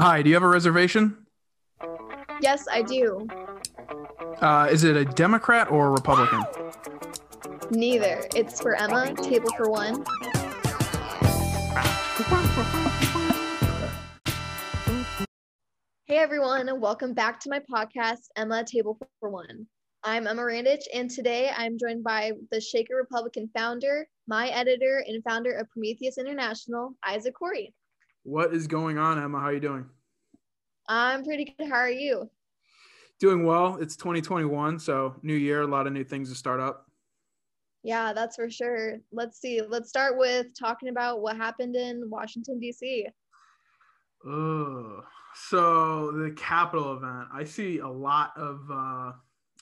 Hi, do you have a reservation? Yes, I do. Uh, is it a Democrat or a Republican? Neither. It's for Emma, table for one. Hey everyone, and welcome back to my podcast, Emma Table for One. I'm Emma Randich, and today I'm joined by the Shaker Republican founder, my editor, and founder of Prometheus International, Isaac Corey. What is going on, Emma? How are you doing? I'm pretty good. How are you? Doing well. It's 2021, so new year, a lot of new things to start up. Yeah, that's for sure. Let's see. Let's start with talking about what happened in Washington, D.C. Ugh. So the Capitol event, I see a lot of, uh,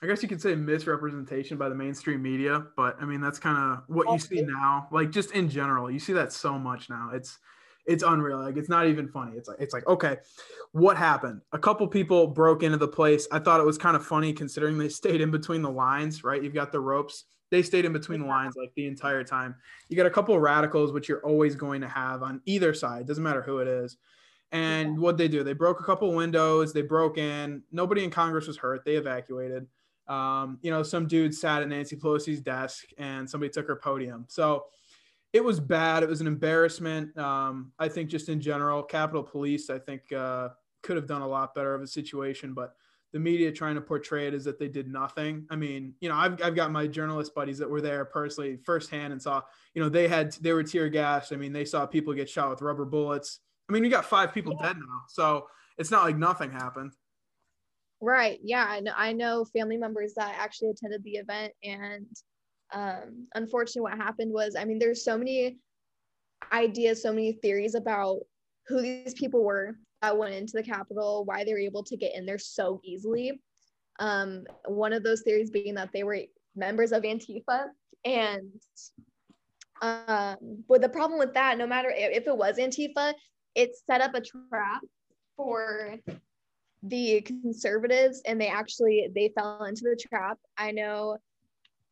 I guess you could say misrepresentation by the mainstream media, but I mean that's kind of what you see now. Like just in general, you see that so much now. It's it's unreal. Like it's not even funny. It's like it's like okay, what happened? A couple people broke into the place. I thought it was kind of funny considering they stayed in between the lines. Right, you've got the ropes. They stayed in between the lines like the entire time. You got a couple of radicals, which you're always going to have on either side. Doesn't matter who it is. And what they do, they broke a couple windows. They broke in. Nobody in Congress was hurt. They evacuated. Um, you know, some dude sat at Nancy Pelosi's desk and somebody took her podium. So it was bad. It was an embarrassment. Um, I think just in general, Capitol Police, I think uh, could have done a lot better of a situation, but the media trying to portray it is that they did nothing. I mean, you know, I've, I've got my journalist buddies that were there personally firsthand and saw, you know, they had, they were tear gassed. I mean, they saw people get shot with rubber bullets. I mean, you got five people yeah. dead now. So it's not like nothing happened. Right. Yeah. I know, I know family members that actually attended the event and um, unfortunately, what happened was, I mean, there's so many ideas, so many theories about who these people were that went into the Capitol, why they were able to get in there so easily. Um, one of those theories being that they were members of Antifa. And um, but the problem with that, no matter if, it was Antifa, it set up a trap for the conservatives and they actually they fell into the trap. I know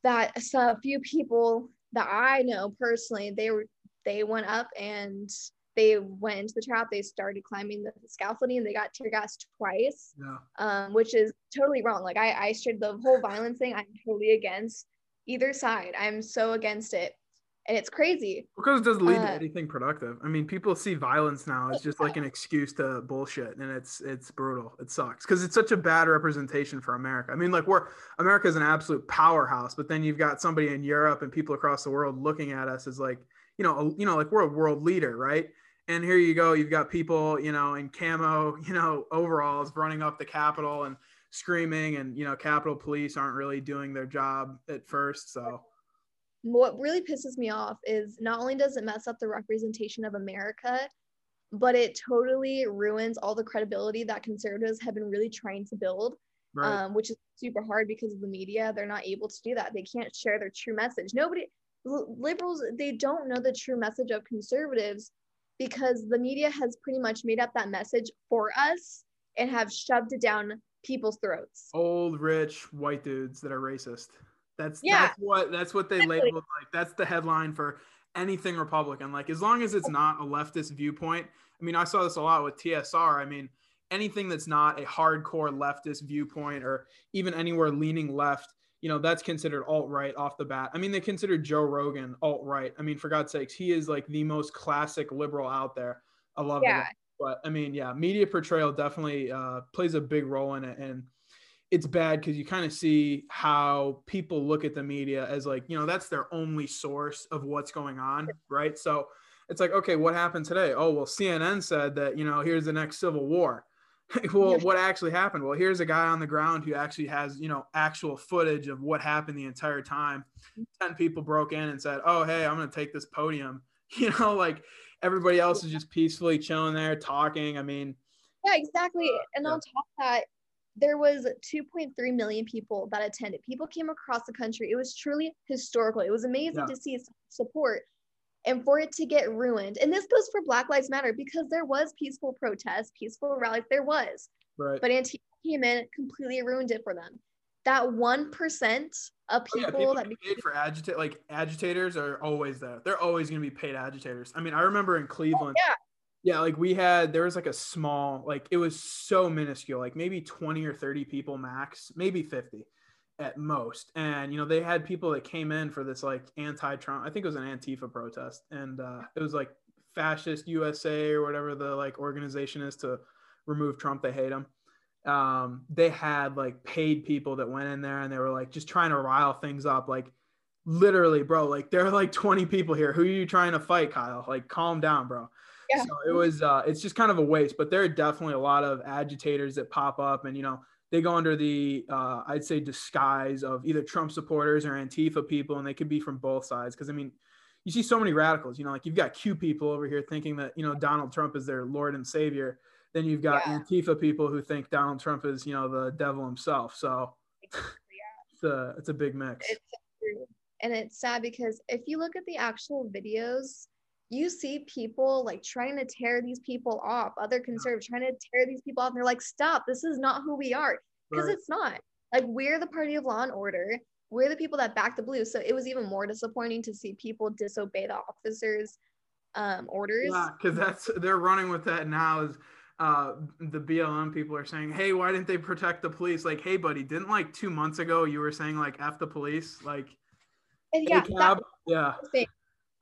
that a few people that I know personally, they were they went up and they went into the trap. They started climbing the scaffolding and they got tear gassed twice, yeah. um, which is totally wrong. Like I, I straight the whole violence thing. I'm totally against either side. I'm so against it and it's crazy because it doesn't lead uh, to anything productive. I mean, people see violence now as just like an excuse to bullshit, and it's it's brutal. It sucks because it's such a bad representation for America. I mean, like we're America is an absolute powerhouse, but then you've got somebody in Europe and people across the world looking at us as like you know a, you know like we're a world leader, right? And here you go, you've got people you know in camo, you know overalls running up the Capitol and screaming, and you know Capitol Police aren't really doing their job at first, so what really pisses me off is not only does it mess up the representation of America, but it totally ruins all the credibility that conservatives have been really trying to build, right. um, which is super hard because of the media. They're not able to do that. They can't share their true message. Nobody, liberals, they don't know the true message of conservatives because the media has pretty much made up that message for us and have shoved it down people's throats. Old, rich, white dudes that are racist. That's yeah. that's what that's what they exactly. labeled like that's the headline for anything Republican. Like as long as it's not a leftist viewpoint. I mean, I saw this a lot with TSR. I mean, anything that's not a hardcore leftist viewpoint or even anywhere leaning left, you know, that's considered alt right off the bat. I mean, they consider Joe Rogan alt right. I mean, for God's sakes, he is like the most classic liberal out there. I love yeah. it. But I mean, yeah, media portrayal definitely uh, plays a big role in it. And it's bad because you kind of see how people look at the media as like you know that's their only source of what's going on right? So it's like okay what happened today? Oh well cnn said that you know here's the next civil war. Well what actually happened? Well here's a guy on the ground who actually has you know actual footage of what happened the entire time. Mm. 10 people broke in and said oh hey i'm going to take this podium. You know like everybody else is just peacefully chilling there talking i mean yeah exactly and on top of that there was 2.3 million people that attended. People came across the country. It was truly historical. It was amazing yeah. to see support and for it to get ruined. And this goes for Black Lives Matter because there was peaceful protest, peaceful rallies. There was, right. but Antifa came in, completely ruined it for them. That one percent of people, oh, yeah, people that paid for agitate like agitators are always there. They're always going to be paid agitators. I mean, I remember in oh, Cleveland. Oh, yeah Yeah, like we had there was like a small like it was so minuscule, like maybe 20 or 30 people max, maybe 50 at most. And you know, they had people that came in for this like anti-Trump, I think it was an Antifa protest and uh it was like fascist USA or whatever the like organization is to remove Trump, they hate him. Um they had like paid people that went in there and they were like just trying to rile things up like literally, bro, like there are like 20 people here. Who are you trying to fight, Kyle? Like calm down, bro yeah. So it was uh it's just kind of a waste, but there are definitely a lot of agitators that pop up and you know they go under the uh, I'd say disguise of either Trump supporters or Antifa people, and they could be from both sides. Because I mean, you see so many radicals. You know, like you've got Q people over here thinking that you know Donald Trump is their Lord and Savior. Then you've got yeah. Antifa people who think Donald Trump is you know the devil himself. So yeah. it's a it's a big mix. It's true. And it's sad because if you look at the actual videos you see people like trying to tear these people off, other conservatives trying to tear these people off. And they're like, stop, this is not who we are. Because right. it's not. Like, we're the party of law and order. We're the people that back the blue. So it was even more disappointing to see people disobey the officers' um, orders. Yeah, because that's they're running with that now. Is uh, the BLM people are saying, "Hey, why didn't they protect the police?" Like, hey, buddy, didn't like two months ago you were saying like "f the police"? Like, and yeah, that, yeah.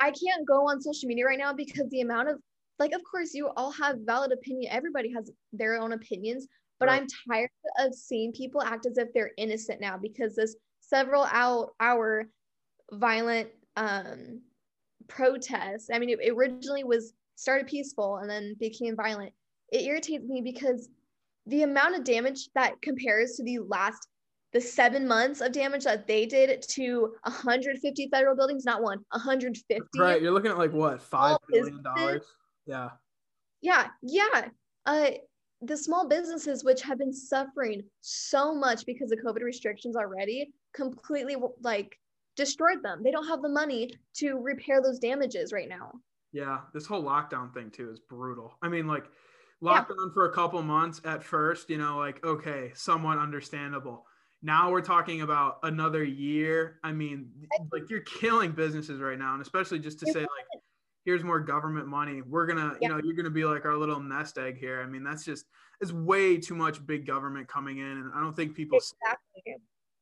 I can't go on social media right now because the amount of like of course you all have valid opinion everybody has their own opinions but right. i'm tired of seeing people act as if they're innocent now because this several hour, hour violent um protest i mean it, it originally was started peaceful and then became violent it irritates me because the amount of damage that compares to the last the seven months of damage that they did to 150 federal buildings, not one, 150. Right. You're looking at like what, five billion dollars? Yeah. Yeah. Yeah. Uh, the small businesses, which have been suffering so much because of COVID restrictions already, completely like destroyed them. They don't have the money to repair those damages right now. Yeah. This whole lockdown thing, too, is brutal. I mean, like, lockdown yeah. for a couple months at first, you know, like, okay, somewhat understandable now we're talking about another year. I mean, like you're killing businesses right now, and especially just to say like, here's more government money. We're gonna, you know, you're gonna be like our little nest egg here. I mean, that's just it's way too much big government coming in, and I don't think people. Exactly.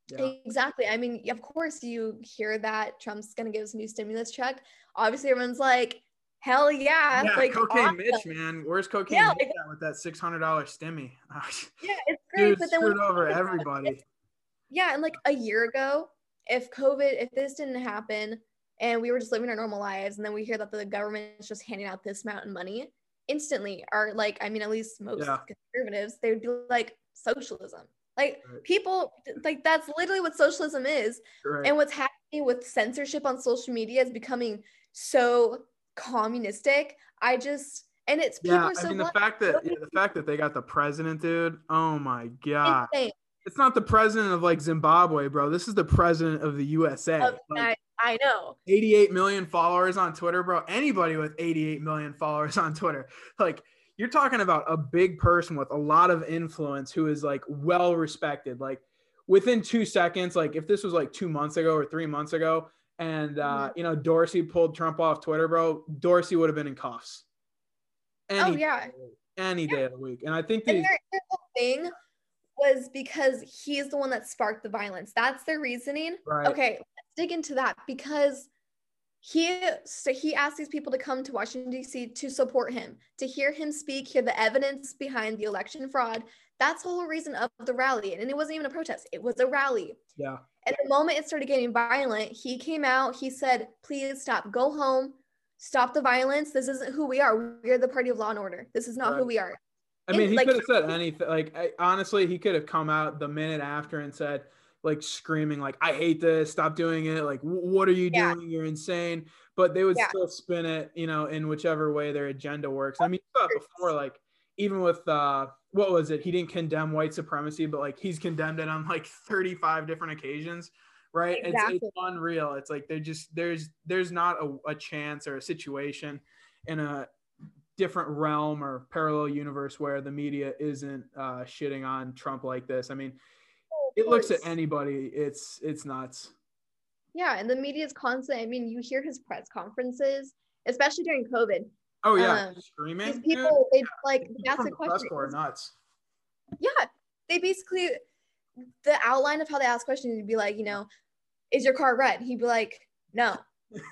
Yeah. Exactly. I mean, of course, you hear that Trump's gonna give us a new stimulus check. Obviously, everyone's like, "Hell yeah!" yeah like cocaine awesome. Mitch, man. Where's cocaine yeah, like, with that six hundred dollar stimmy? yeah, it's great. Dude, but then screwed over everybody yeah and like a year ago if covid if this didn't happen and we were just living our normal lives and then we hear that the government is just handing out this amount of money instantly are like i mean at least most yeah. conservatives they would be like socialism like right. people like that's literally what socialism is right. and what's happening with censorship on social media is becoming so communistic i just and it's yeah, I mean the fact that yeah, the fact that they got the president, dude. Oh my god! Insane. It's not the president of like Zimbabwe, bro. This is the president of the USA. Okay, like, I know. 88 million followers on Twitter, bro. Anybody with 88 million followers on Twitter, like you're talking about a big person with a lot of influence who is like well respected. Like within two seconds, like if this was like two months ago or three months ago, and uh, mm-hmm. you know Dorsey pulled Trump off Twitter, bro, Dorsey would have been in cuffs. Any oh yeah, any yeah. day of the week. And I think the thing was because he's the one that sparked the violence. That's their reasoning. Right. Okay, let's dig into that because he so he asked these people to come to Washington D.C. to support him, to hear him speak, hear the evidence behind the election fraud. That's the whole reason of the rally, and it wasn't even a protest; it was a rally. Yeah. And the moment it started getting violent, he came out. He said, "Please stop. Go home. Stop the violence. This isn't who we are. We are the party of law and order. This is not right. who we are." I mean, he like, could have said anything. Like, I, honestly, he could have come out the minute after and said, like, screaming, like, "I hate this! Stop doing it! Like, what are you yeah. doing? You're insane!" But they would yeah. still spin it, you know, in whichever way their agenda works. I mean, before, like, even with uh, what was it? He didn't condemn white supremacy, but like, he's condemned it on like 35 different occasions. Right? Exactly. It's, it's unreal. It's like they're just there's there's not a, a chance or a situation in a different realm or parallel universe where the media isn't uh, shitting on Trump like this. I mean, oh, it looks at anybody. It's it's nuts. Yeah, and the media is constant. I mean, you hear his press conferences, especially during COVID. Oh yeah, Um, screaming. These dude. people, they like People that's the press question. corps nuts. Yeah, they basically the outline of how they ask questions You'd be like, you know, is your car red? He'd be like, no.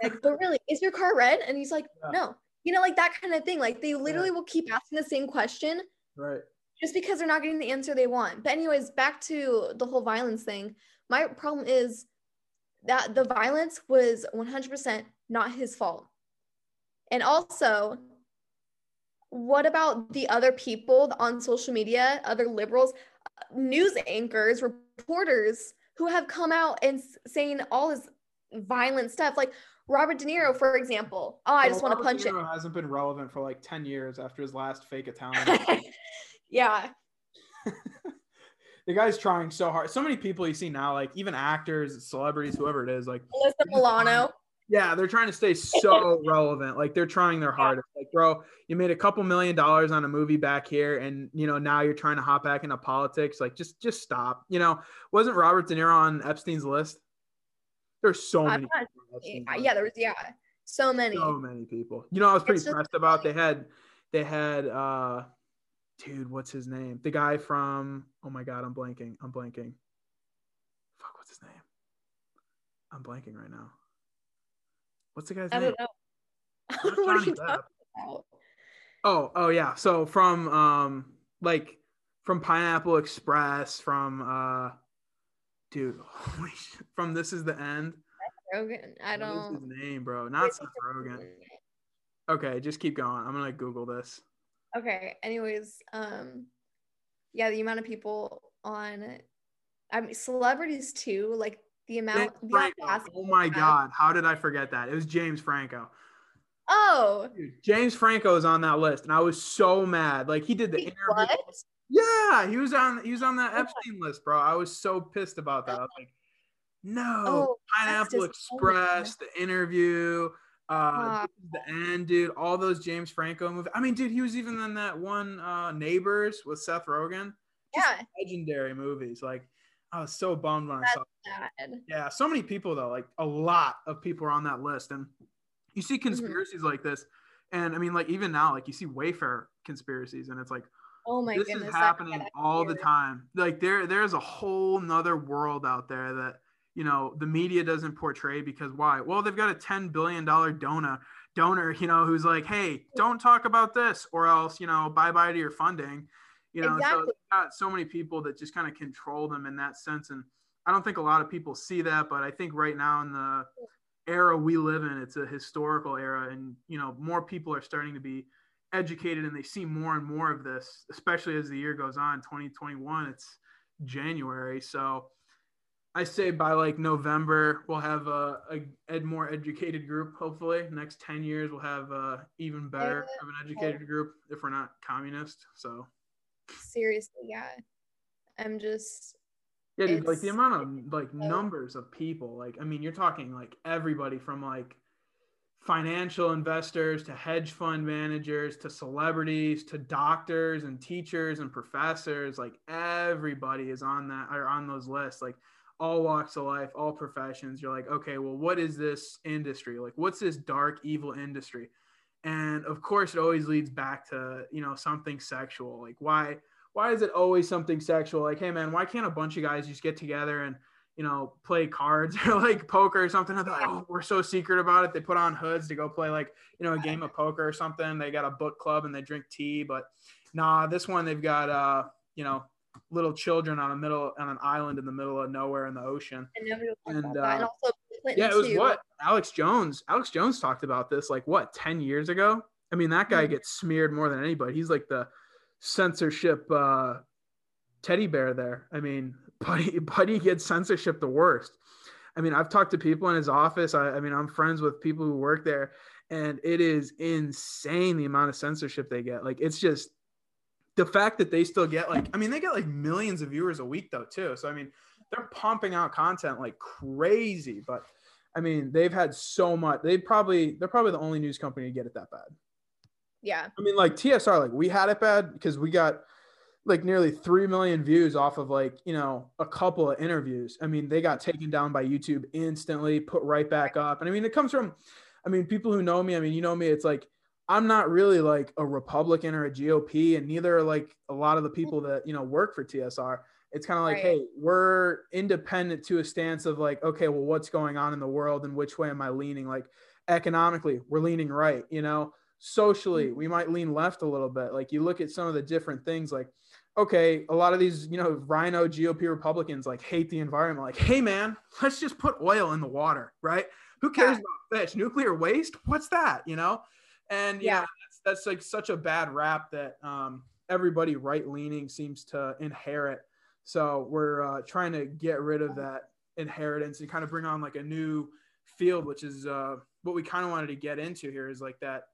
Like, but really, is your car red? And he's like, Yeah. no. You know, like that kind of thing. Like they literally will keep asking the same question Right. just because they're not getting the answer they want. But anyways, back to the whole violence thing. My problem is that the violence was 100% not his fault. And also, what about the other people on social media, other liberals, news anchors, reporters who have come out and saying all this violent stuff? Like Robert De Niro, for example. Oh, I just want to Robert punch De. Niro hasn't been relevant for like 10 years after his last fake Italian. yeah. the guy's trying so hard. So many people you see now, like even actors, celebrities, whoever it is, like Alyssa Milano. yeah, they're trying to stay so relevant. Like they're trying their hardest. Like, bro, you made a couple million dollars on a movie back here, and you know now you're trying to hop back into politics. Like, just just stop. You know, wasn't Robert De Niro on Epstein's list? There's so many. not- people on Epstein's list. yeah, there was yeah, so many. so many people. You know, I was pretty It's just- pressed about. They had, they had, uh, dude, what's his name? The guy from. Oh my god, I'm blanking. I'm blanking. Fuck, what's his name? I'm blanking right now. What's the guy's I name? don't know. What are you Depp. talking about? Oh, oh yeah. So from um like from Pineapple Express, from uh dude, from This Is the End. Rogan. I What is don't. his name, bro? Not Seth Rogen. Okay, just keep going. I'm gonna Google this. Okay. Anyways, um, yeah, the amount of people on, I mean, celebrities too. Like the amount. The Oh my god, how did I forget that? It was James Franco. Oh, Dude, James Franco is on that list, and I was so mad. Like he did the wait, interview. what? Yeah, he was on he was on that Oh Epstein list, bro. I was so pissed about that. I was like, no, Oh, Pineapple. Express, the interview, uh, Ah. The end, dude. All those James Franco movies. I mean, dude, he was even in that one uh Neighbors with Seth Rogen. Just Yeah, legendary movies. Like, I was so bummed when I saw. sad. Yeah, so many people though. Like a lot of people are on that list, and you see Mm-hmm. conspiracies like this, and I mean, like even now, like you see Wayfair conspiracies, and it's like Oh my god. this goodness. is happening all the time like there there's a whole nother world out there that you know the media doesn't portray because why well they've got a 10 billion dollar donor donor you know who's like hey don't talk about this or else you know bye bye to your funding you know so Exactly. they've got so many people that just kind of control them in that sense and i don't think a lot of people see that but i think right now in the era we live in it's a historical era and you know more people are starting to be educated and they see more and more of this, especially as the year goes on. 2021, it's January. So I say by like November, we'll have a, a ed more educated group. Hopefully, next 10 years, we'll have a even better of an educated group if we're not communist. So Seriously, yeah. I'm just. yeah, dude, like the amount of like numbers of people, like I mean, you're talking like everybody from like financial investors to hedge fund managers to celebrities to doctors and teachers and professors like everybody is on that or on those lists like all walks of life all professions. You're like okay well what is this industry? Like what's this dark evil industry? And of course it always leads back to you know something sexual. Like why why is it always something sexual? Like hey man why can't a bunch of guys just get together and you know, play cards or like poker or something. They're like, oh, we're so secret about it. They put on hoods to go play like, you know, a game of poker or something. They got a book club and they drink tea. But nah, this one they've got, uh, you know, little children on a middle on an island in the middle of nowhere in the ocean. And nobody will talk And, about. And uh, Yeah, it was too. what Alex Jones. Alex Jones talked about this like what ten years ago. I mean, that guy Mhm. gets smeared more than anybody. He's like the censorship uh, teddy bear there. I mean, Buddy Buddy gets censorship the worst. I mean, I've talked to people in his office. I, I mean, I'm friends with people who work there, and it is insane the amount of censorship they get. Like, it's just the fact that they still get like, I mean, they get like millions of viewers a week though too. So I mean, they're pumping out content like crazy. But I mean, they've had so much. They probably they're probably the only news company to get it that bad. Yeah. I mean, like TSR, like we had it bad because we got like nearly 3 million views off of like, you know, a couple of interviews. I mean, they got taken down by YouTube instantly, put right back up. And I mean, it comes from, I mean, people who know me, I mean, you know me, it's like I'm not really like a Republican or a GOP, and neither are like a lot of the people that you know work for TSR. It's kind of like, Right. hey, we're independent to a stance of like, okay, well, what's going on in the world and which way am I leaning? Like economically, we're leaning right, you know. Socially, mm-hmm. we might lean left a little bit. Like you look at some of the different things, like, okay, a lot of these, you know, RINO GOP Republicans like hate the environment. Like, hey man, let's just put oil in the water, right? Who cares Yeah. about fish? Nuclear waste? What's that? You know? And yeah, Yeah. that's, that's like such a bad rap that um, everybody right leaning seems to inherit. So we're uh, trying to get rid of that inheritance and kind of bring on like a new field, which is uh, what we kind of wanted to get into here is like that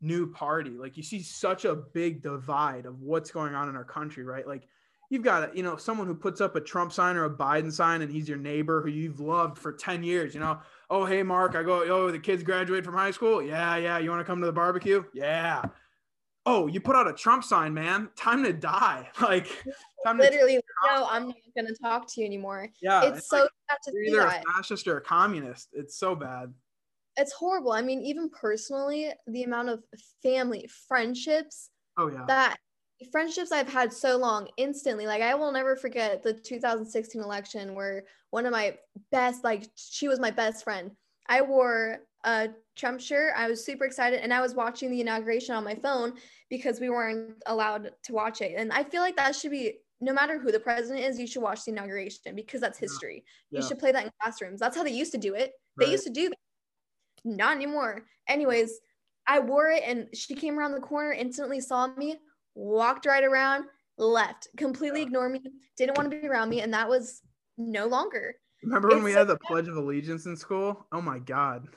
new party. Like you see such a big divide of what's going on in our country, right? Like you've got you know someone who puts up a Trump sign or a Biden sign, and he's your neighbor who you've loved for ten years. You know, oh hey Mark, I go, oh the kids graduate from high school. Yeah, yeah. You want to come to the barbecue? Yeah. Oh, you put out a Trump sign, man. Time to die. Like, time to Literally, no, I'm not gonna talk to you anymore. yeah. it's so like sad to you're see either that. a fascist or a communist. It's so bad. It's horrible. I mean, even personally, the amount of family friendships Oh yeah. that friendships I've had so long instantly. Like I will never forget the 2016 election where one of my best, like she was my best friend. I wore a Trump shirt. I was super excited and I was watching the inauguration on my phone because we weren't allowed to watch it. And I feel like that should be no matter who the president is, you should watch the inauguration because that's history. Yeah. You should play that in classrooms. That's how they used to do it. They used to do that. Not anymore. Anyways, I wore it and she came around the corner, instantly saw me, walked right around, left, completely ignored me, didn't want to be around me, and that was no longer. Remember when It's we so had the Pledge of Allegiance in school? Oh my God.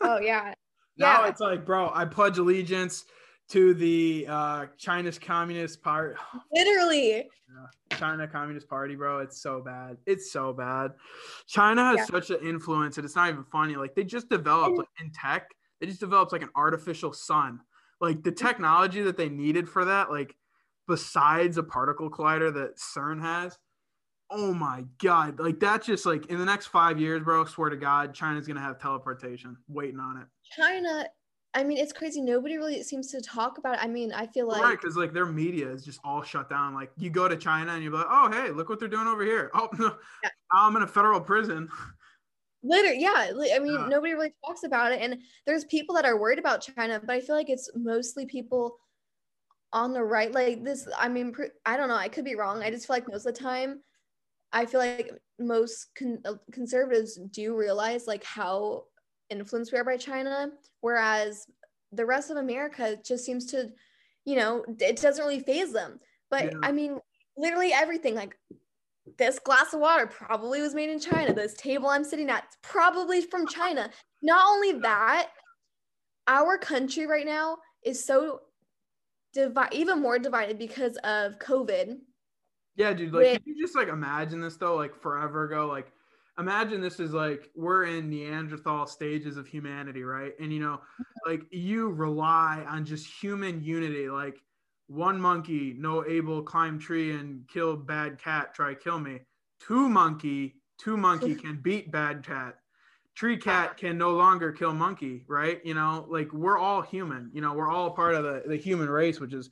Oh yeah. Now Yeah. it's like, bro, I pledge allegiance to the uh, China's Communist Party, Literally. China Communist Party, bro. It's so bad. It's so bad. China has Yeah. such an influence, and it's not even funny. Like they just developed like in tech, they just developed like an artificial sun. Like the technology that they needed for that, like besides a particle collider that CERN has. Oh my god! Like that's just like in the next five years, bro. Swear to God, China's gonna have teleportation waiting on it. China, I mean, it's crazy. Nobody really seems to talk about it. I mean, I feel like right, because like their media is just all shut down. Like you go to China and you're like, oh hey, look what they're doing over here. Oh no, Yeah. I'm in a federal prison. literally, yeah. I mean, Yeah. nobody really talks about it. And there's people that are worried about China, but I feel like it's mostly people on the right. Like this, I mean, I don't know. I could be wrong. I just feel like most of the time, I feel like most con- uh, conservatives do realize like how influenced we are by China, whereas the rest of America just seems to, you know, it doesn't really phase them. But Yeah. I mean, literally everything like this glass of water probably was made in China. This table I'm sitting at probably from China. Not only that, our country right now is so divided, even more divided because of COVID. Yeah, dude. Like, With- can you just like imagine this though? Like forever ago, like imagine this is like we're in Neanderthal stages of humanity, right? And you know, like you rely on just human unity. Like one monkey, no able climb tree and kill bad cat, try kill me. Two monkey, two monkey can beat bad cat. Tree cat can no longer kill monkey, right? You know, like we're all human. You know, we're all part of the, the human race, which is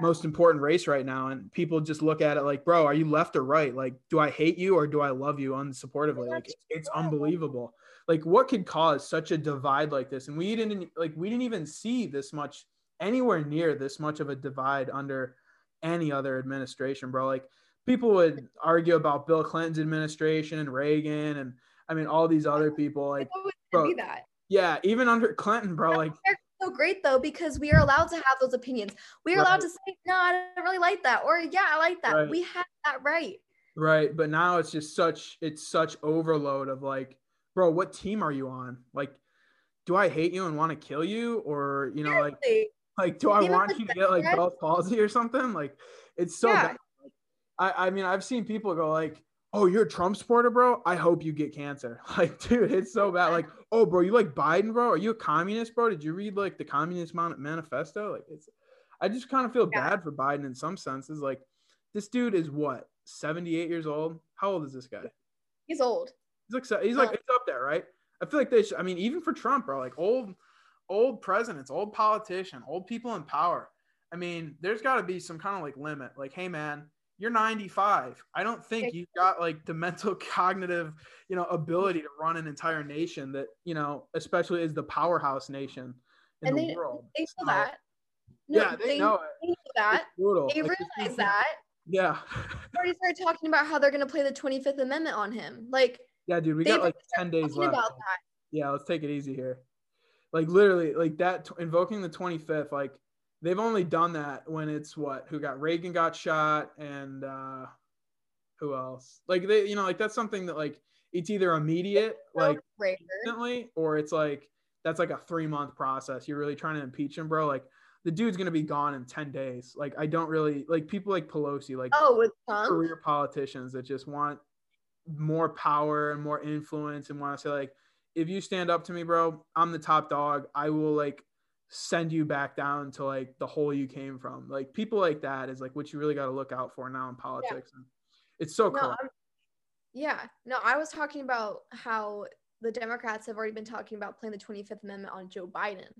most important race right now and people just look at it like bro are you left or right? Like do i hate you or do i love you unsupportively? Like it's, unbelievable. Like what could cause such a divide like this? And we didn't like we didn't even see this much anywhere near this much of a divide under any other administration bro. Like people would argue about bill clinton's administration and reagan and i mean all these other people like How would it bro, that? yeah even under clinton bro like so great though because we are allowed to have those opinions. We are allowed to say, no, I don't really like that, or yeah, I like that. Right. We have that right. Right, but now it's just such it's such overload of like, bro, what team are you on? Like, do I hate you and want to kill you, or you know, like, Seriously. like do I Even want you to get like Bell's palsy or something? Like, it's so Yeah. bad. I I mean, I've seen people go like, oh, you're a Trump supporter, bro. I hope you get cancer. Like, dude, it's so bad. Like, oh, bro, you like Biden, bro? Are you a communist, bro? Did you read like the Communist Manifesto? Like, it's. I just kind of feel Yeah. bad for Biden in some senses. Like, this dude is what 78 years old. How old is this guy? He's old. He's like, he's like, it's up there, right? I feel like they should, I mean, even for Trump, bro, like old, old presidents, old politician, old people in power. I mean, there's got to be some kind of like limit. Like, hey, man, you're 95. I don't think you've got like the mental cognitive, you know, ability to run an entire nation that, you know, especially is the powerhouse nation in and the they, world. They know So, that. yeah, they, know it. They know that. They Like, realize that. Yeah. They already started talking about how they're going to play the 25th Amendment on him. Like, Yeah, dude, we got like 10 days left. about that. Yeah, let's take it easy here. Like literally, like that invoking the 25th, like they've only done that when it's what who got Reagan got shot and uh who else? Like they, you know, like that's something that like it's either immediate, like instantly, or it's like that's like a three month process. You're really trying to impeach him, bro. Like the dude's gonna be gone in 10 days. Like I don't really like people like Pelosi, like Oh, with Trump? career politicians that just want more power and more influence and want to say like if you stand up to me bro i'm the top dog i will like send you back down to like the hole you came from like people like that is like what you really got to look out for now in politics and it's so No, I'm- yeah. No, I was talking about how the Democrats have already been talking about playing the 25th Amendment on Joe Biden.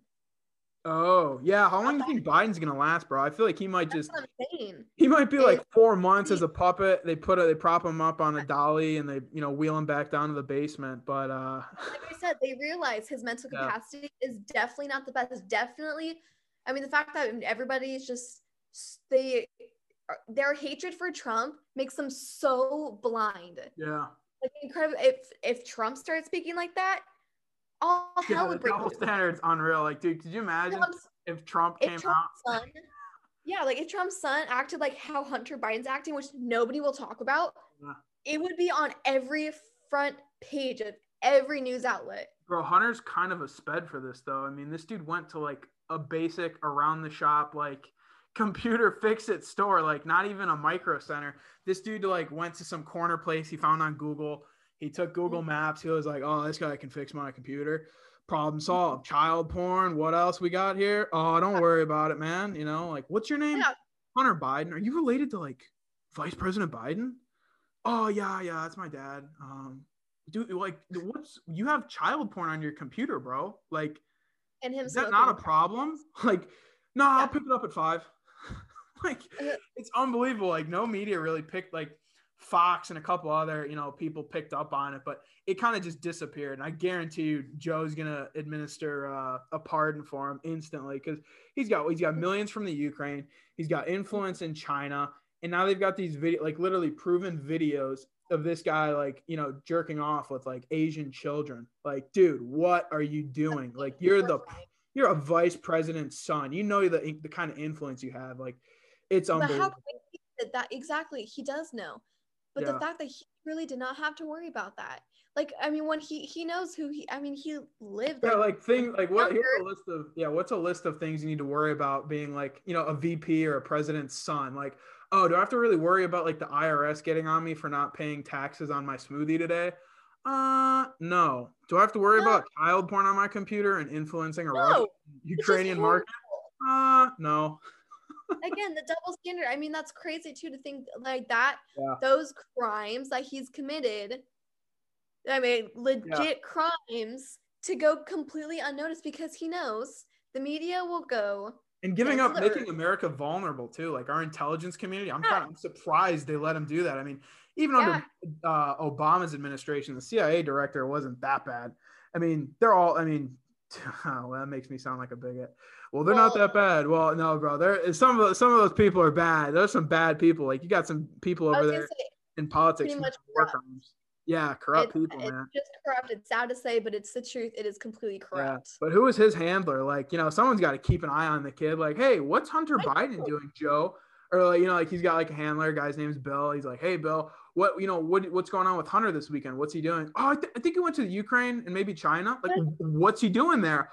Oh yeah how long do you think biden's gonna last bro i feel like he might just what I'm saying. he might be like four months as a puppet they put a, they prop him up on a dolly and they you know wheel him back down to the basement but uh Like I said, they realize his mental Yeah. capacity is definitely not the best. Definitely, I mean, the fact that everybody's just they their hatred for Trump makes them so blind. yeah Like incredible. If if Trump starts speaking like that, all yeah hell would break double loose. standard's unreal like dude could you imagine Trump's- if Trump if came Trump's out. son, yeah, like if Trump's son acted like how Hunter Biden's acting, which nobody will talk about, Yeah. it would be on every front page of every news outlet. Bro, Hunter's kind of a sped for this though. I mean, this dude went to like a basic around the shop like computer fix it store, like not even a micro center. This dude like went to some corner place he found on Google. He took Google Mm-hmm. Maps. He was like, "Oh, this guy can fix my computer." Problem solved. Child porn. What else we got here? Oh, don't worry about it, man. You know, like, what's your name? Yeah. Hunter Biden. Are you related to like Vice President Biden? Oh yeah, yeah, that's my dad. Um, dude, like, what's you have child porn on your computer, bro? Like, And him is that not a problem? Like, no, I'll pick it up at five. like, Uh, it's unbelievable. Like, no media really picked like Fox and a couple other, you know, people picked up on it, but it kind of just disappeared. And I guarantee you, Joe's gonna administer uh, a pardon for him instantly because he's got he's got millions from the Ukraine. He's got influence in China, and now they've got these video like literally proven videos of this guy like you know jerking off with like Asian children. Like, dude, what are you doing? Like, you're the you're a vice president's son. You know the the kind of influence you have. Like, it's unbelievable. that that exactly he does know, but Yeah. the fact that he really did not have to worry about that. Like I mean, when he he knows who he. I mean, he lived. Yeah, like thing like what here's a list of yeah, what's a list of things you need to worry about being like, you know, a VP or a president's son? Like, oh, do I have to really worry about like the IRS getting on me for not paying taxes on my smoothie today? Uh no. Do I have to worry No. about child porn on my computer and influencing a No, Russian Ukrainian market? Uh no. Again, the double standard. I mean, that's crazy too to think like that. Yeah. Those crimes that he's committed. I mean, legit crimes to go completely unnoticed because he knows the media will go. And giving Yeah, up making America vulnerable too, like our intelligence community. I'm Yeah. kind of I'm surprised they let him do that. I mean, even under uh, Obama's administration, the CIA director wasn't that bad. I mean, they're all. I mean, well, that makes me sound like a bigot. Well, they're not that bad. Well, no, bro. There some of the, some of those people are bad. There's some bad people. Like you got some people over there say, in politics. corrupt. Yeah, corrupt it's, people, it's man. just corrupt. It's sad to say, but it's the truth. It is completely Yeah. corrupt. But who is his handler? Like, you know, someone's got to keep an eye on the kid. Like, hey, what's Hunter I Biden know. doing, Joe? Or like, you know, like he's got like a handler. Guy's name's Bill. He's like, hey, Bill, what you know, what what's going on with Hunter this weekend? What's he doing? Oh, I, th- I think he went to the Ukraine and maybe China. Like, what's he doing there?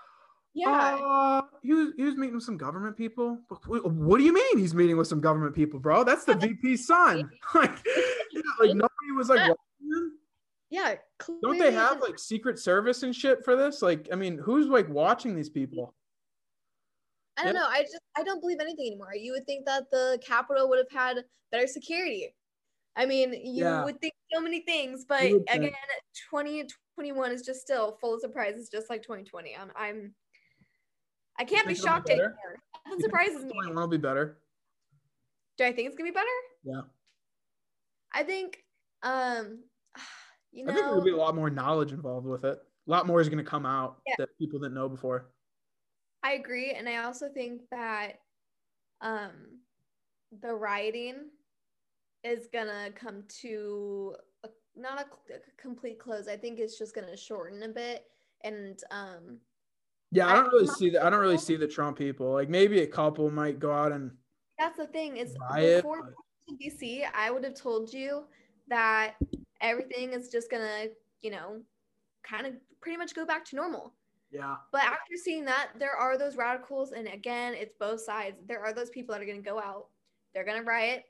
Yeah. Uh, he was he was meeting with some government people. What, what do you mean he's meeting with some government people, bro? That's the VP's son. like, yeah, like nobody was like. Yeah. watching him. yeah. Don't they have like Secret Service and shit for this? Like, I mean, who's like watching these people? I don't Yeah. know. I just I don't believe anything anymore. You would think that the Capitol would have had better security. I mean, you Yeah. would think so many things, but again, 2021 is just still full of surprises, just like 2020. I'm I'm I can't be it'll be shocked better? anymore. That surprises me. 21 will be better. Do I think it's gonna be better? Yeah. I think, um, you I think there'll be a lot more knowledge involved with it. A lot more is to come out Yeah. that people didn't know before. I agree, and I also think that, um, the rioting is gonna come to a, not a, a complete close. I think it's just gonna shorten a bit, and um, Yeah, I I- don't really see that. I don't really see the Trump people. Like maybe a couple might go out and that's the thing is riot. before but- DC, I would have told you that everything is just gonna, you know, kind of pretty much go back to normal. Yeah, But after seeing that, there are those radicals, and again, it's both sides. There are those people that are gonna go out, they're gonna riot,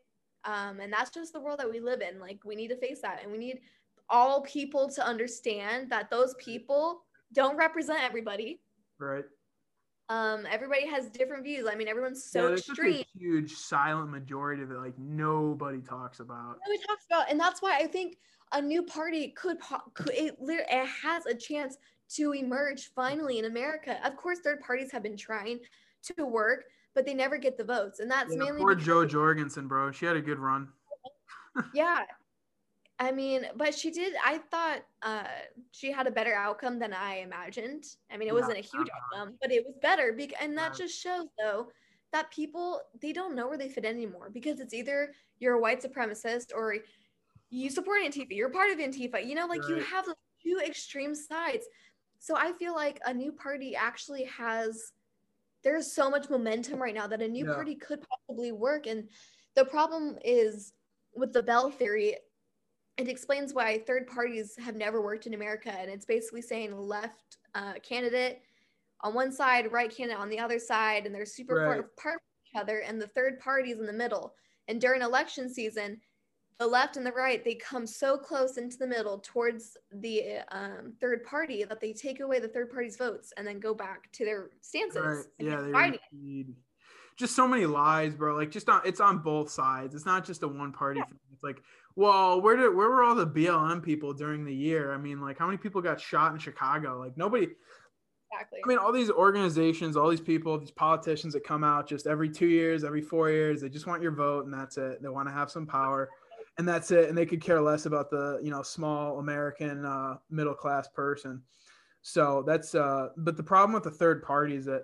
um, and that's just the world that we live in. Like we need to face that, and we need all people to understand that those people don't represent everybody. right. Um, everybody has different views. I mean, everyone's yeah, so there's such extreme. a huge silent majority that like nobody talks about. nobody talks about and that's why i think a new party could, could it, it has a chance to emerge finally in america of course third parties have been trying to work but they never get the votes and that's Yeah, mainly poor Jo Jorgensen, bro. She had a good run. yeah i mean but she did i thought uh she had a better outcome than i imagined i mean it Yeah, wasn't a huge uh-huh. outcome but it was better because and that Right. just shows though that people they don't know where they fit in anymore because it's either you're a white supremacist or you support antifa you're part of antifa you know like you have two extreme sides so i feel like a new party actually has there's so much momentum right now that a new Yeah. party could possibly work and the problem is with the bell theory it explains why third parties have never worked in america and it's basically saying left uh, candidate on one side right candidate on the other side and they're super far Right. apart from each other and the third party is in the middle and during election season the left and the right they come so close into the middle towards the um, third party that they take away the third party's votes and then go back to their stances Right. Yeah, get they fighting. just so many lies, bro. Like just on it's on both sides. It's not just a one party Yeah. thing. It's like, well, where did where were all the BLM people during the year? I mean, like how many people got shot in Chicago? Like nobody exactly I mean, all these organizations, all these people, these politicians that come out just every two years, every four years, they just want your vote and that's it. They want to have some power and that's it. And they could care less about the, you know, small American uh, middle class person. So that's, uh, but the problem with the third party is that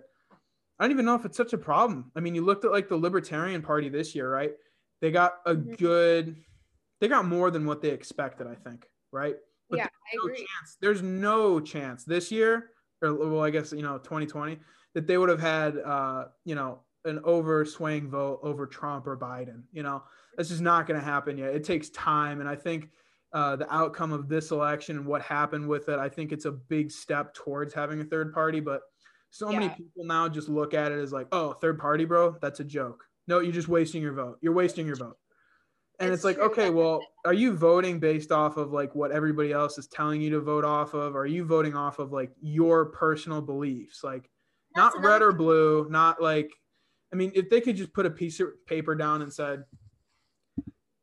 I don't even know if it's such a problem. I mean, you looked at like the Libertarian Party this year, right? They got a Mhm. good, they got more than what they expected, I think, right? But yeah i no agree chance. There's no chance this year, or well, I guess you know, 2020, that they would have had, uh, you know, an over swaying vote over Trump or Biden. You know, that's just not going to happen yet. It takes time, and I think uh, the outcome of this election and what happened with it, I think it's a big step towards having a third party. But so many people now just look at it as like, oh, third party, bro, that's a joke. No, you're just wasting your vote. You're wasting your vote. And it's, It's like, true. okay, well, are you voting based off of like what everybody else is telling you to vote off of? Or are you voting off of like your personal beliefs? Like That's not red or blue, not like I mean, if they could just put a piece of paper down and said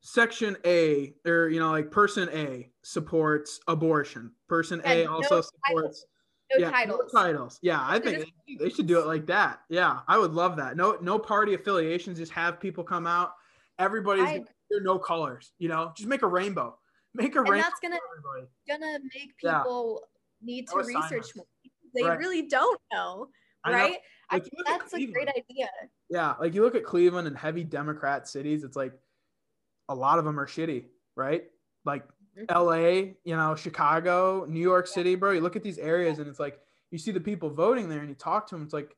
section A or you know, like person A supports abortion. Person Yeah, A no also titles. supports no yeah, titles No titles. Yeah, I think they, they should do it like that. Yeah, I would love that. No, no party affiliations. Just have people come out. Everybody's I- there no colors. You know, just make a rainbow. Make a and rainbow. that's gonna gonna make Yeah. people need to research more. They Right. really don't know, I know. right? I think you look at that's a great idea. Yeah, like you look at Cleveland and heavy Democrat cities. It's like a lot of them are shitty, right? Like Mhm. L.A., you know, Chicago, New York City, bro. You look at these areas and it's like you see the people voting there and you talk to them. It's like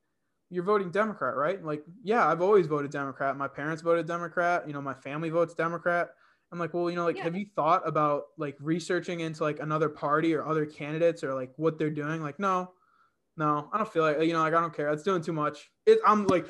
you're voting Democrat, right? Like, yeah, I've always voted Democrat. My parents voted Democrat. You know, my family votes Democrat. I'm like, well, you know, like, Yeah. have you thought about like researching into like another party or other candidates or like what they're doing? Like, no, no, I don't feel like, you know, like I don't care. It's doing too much. It, I'm like,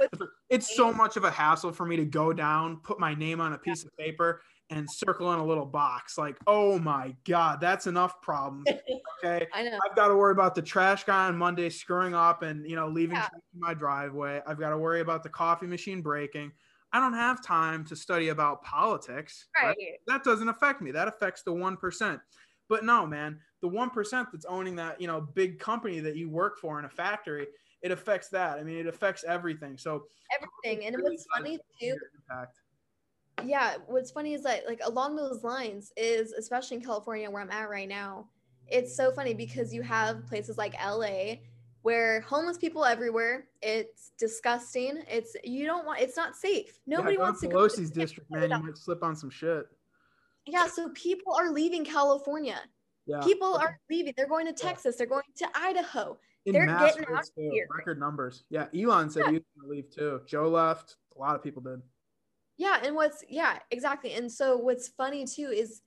it's so much of a hassle for me to go down, put my name on a piece of paper, and circle in a little box. Like, oh my god, that's enough problems. Okay. I know. I've got to worry about the trash guy on Monday screwing up and you know leaving Yeah. my driveway. I've got to worry about the coffee machine breaking. I don't have time to study about politics. Right. That doesn't affect me. That affects the one percent. But no, man, the one percent that's owning that you know big company that you work for in a factory, it affects that. I mean, it affects everything. So everything. And what's funny too, impact. yeah, what's funny is that like along those lines is especially in California where I'm at right now, it's so funny because you have places like LA where homeless people everywhere. It's disgusting. It's you don't want. It's not safe. Nobody yeah, wants to. Pelosi's go to district, man. You might slip on some shit. Yeah, so people are leaving California. Yeah. People are leaving. They're going to Texas. They're going to Idaho. In They're getting out here. Record numbers. Yeah, Elon said yeah. he was going to leave too. Joe left. A lot of people did. Yeah, and what's yeah exactly. And so what's funny too is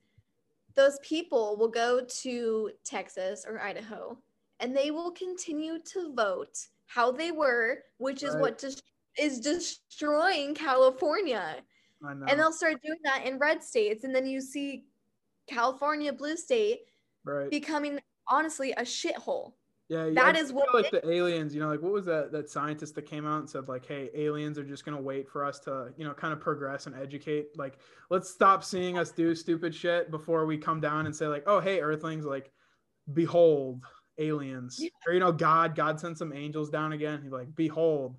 those people will go to Texas or Idaho and they will continue to vote how they were, which is right. what just is destroying California. And they'll start doing that in red states, and then you see California, blue state, right. becoming honestly a shithole. Yeah, yeah, that is what like the aliens, you know, like what was that that scientist that came out and said like, hey, aliens are just gonna wait for us to, you know, kind of progress and educate. Like, let's stop seeing us do stupid shit before we come down and say like, oh, hey, Earthlings, like, behold, aliens yeah. or you know god god sent some angels down again he's like behold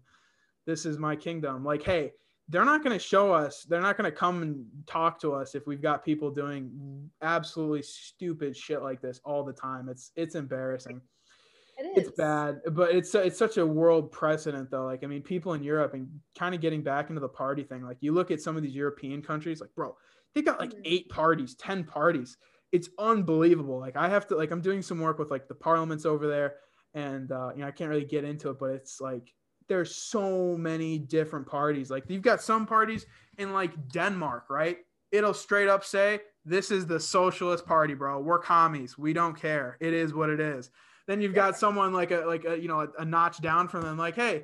this is my kingdom like hey they're not going to show us they're not going to come and talk to us if we've got people doing absolutely stupid shit like this all the time it's it's embarrassing it is. it's bad but it's it's such a world precedent though like i mean people in europe and kind of getting back into the party thing like you look at some of these european countries like bro they got like mm-hmm. eight parties ten parties it's unbelievable. Like I have to like I'm doing some work with like the parliaments over there, and uh, you know I can't really get into it, but it's like there's so many different parties. Like you've got some parties in like Denmark, right? It'll straight up say this is the socialist party, bro. We're commies. We don't care. It is what it is. Then you've got someone like a like a you know a, a notch down from them, like hey.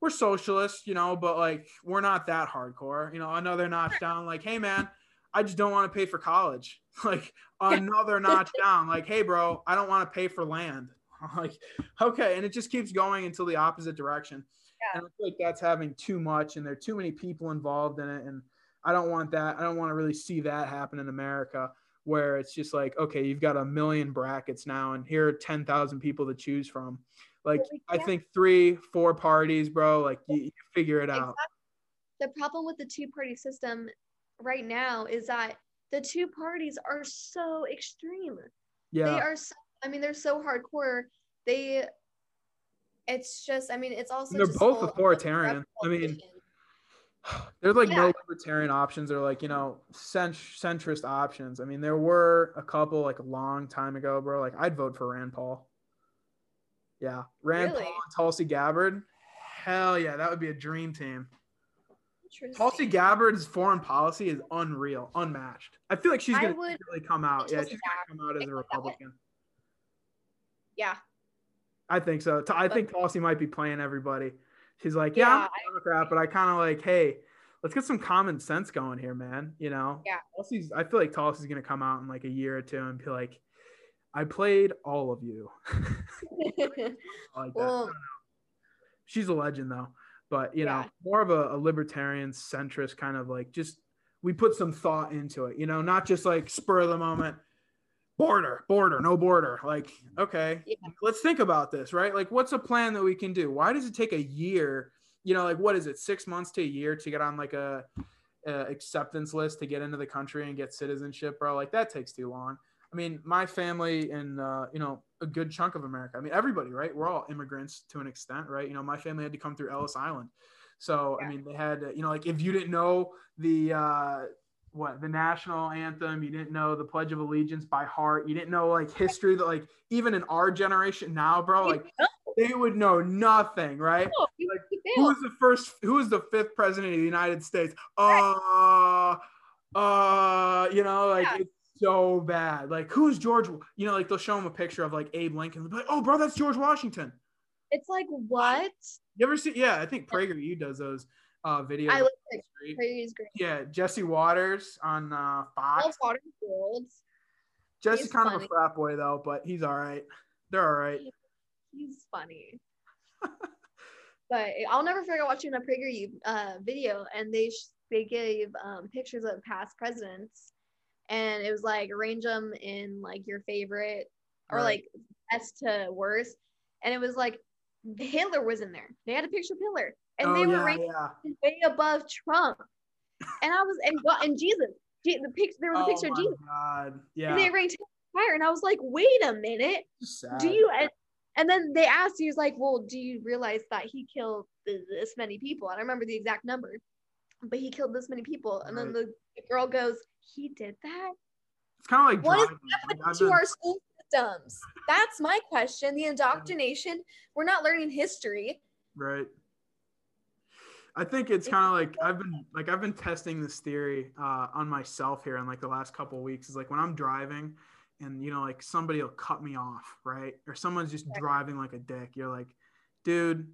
We're socialists, you know, but like we're not that hardcore. You know, another notch down, like, hey man, I just don't want to pay for college. Like another notch down. Like, hey, bro, I don't want to pay for land. like, okay. And it just keeps going until the opposite direction. Yeah. And I feel like that's having too much and there are too many people involved in it. And I don't want that. I don't want to really see that happen in America where it's just like, okay, you've got a million brackets now and here are 10,000 people to choose from. Like, I think three, four parties, bro, like you, you figure it exactly. out. The problem with the two party system right now is that the two parties are so extreme. Yeah. They are so, I mean, they're so hardcore. They it's just, I mean, it's also they're both authoritarian. I mean there's like yeah. no libertarian options or like, you know, cent- centrist options. I mean, there were a couple like a long time ago, bro. Like I'd vote for Rand Paul. Yeah. Rand really? Paul and Tulsi Gabbard. Hell yeah, that would be a dream team. Tulsi Gabbard's foreign policy is unreal, unmatched. I feel like she's gonna would, really come out. Yeah, she's gonna come out as a Republican. Yeah. I think so. I think Tulsi might be playing everybody. She's like, yeah, yeah I'm a Democrat, but I kind of like, hey, let's get some common sense going here, man. You know? Yeah. Tulsi's, I feel like Tulsi's gonna come out in like a year or two and be like, I played all of you. like well, She's a legend though but you know more of a, a, libertarian centrist kind of like just we put some thought into it you know not just like spur of the moment border border no border like okay yeah. let's think about this right like what's a plan that we can do why does it take a year you know like what is it six months to a year to get on like a, a acceptance list to get into the country and get citizenship bro like that takes too long I mean, my family and uh, you know a good chunk of America. I mean, everybody, right? We're all immigrants to an extent, right? You know, my family had to come through Ellis Island, so yeah. I mean, they had you know, like if you didn't know the uh, what the national anthem, you didn't know the Pledge of Allegiance by heart, you didn't know like history that like even in our generation now, bro, like they would know nothing, right? Like, who was the first? Who was the fifth president of the United States? Uh, uh, you know, like. Yeah so bad. Like, who's George? You know, like they'll show him a picture of like Abe Lincoln. Like, oh, bro, that's George Washington. It's like what? You ever see? Yeah, I think prager PragerU does those uh videos. I like PragerU's great. Yeah, Jesse Watters on uh Fox. Love Worlds. Jesse's kind funny. of a frat boy though, but he's all right. They're all right. He's funny. but I'll never forget watching a PragerU uh, video, and they sh- they gave um, pictures of past presidents and it was like arrange them in like your favorite or right. like best to worst and it was like Hitler was in there. They had a picture of Hitler, and oh, they were yeah, ranked yeah. way above Trump. And I was and God and Jesus. The picture there was a Oh picture of oh, Jesus. God. Yeah. And they ranked higher, and I was like, wait a minute. Sad. Do you? And, and then they asked, he was like, well, do you realize that he killed this many people? And I don't remember the exact number, but he killed this many people. And then Right. the, the girl goes, he did that. It's kind of like What is driving. I've happening to been- our school systems? That's my question. The indoctrination. We're not learning history. Right. I think it's kind of like I've been like I've been testing this theory uh, on myself here in like the last couple of weeks. Is like when I'm driving, and you know like somebody will cut me off, right? Or someone's just driving like a dick. You're like, dude,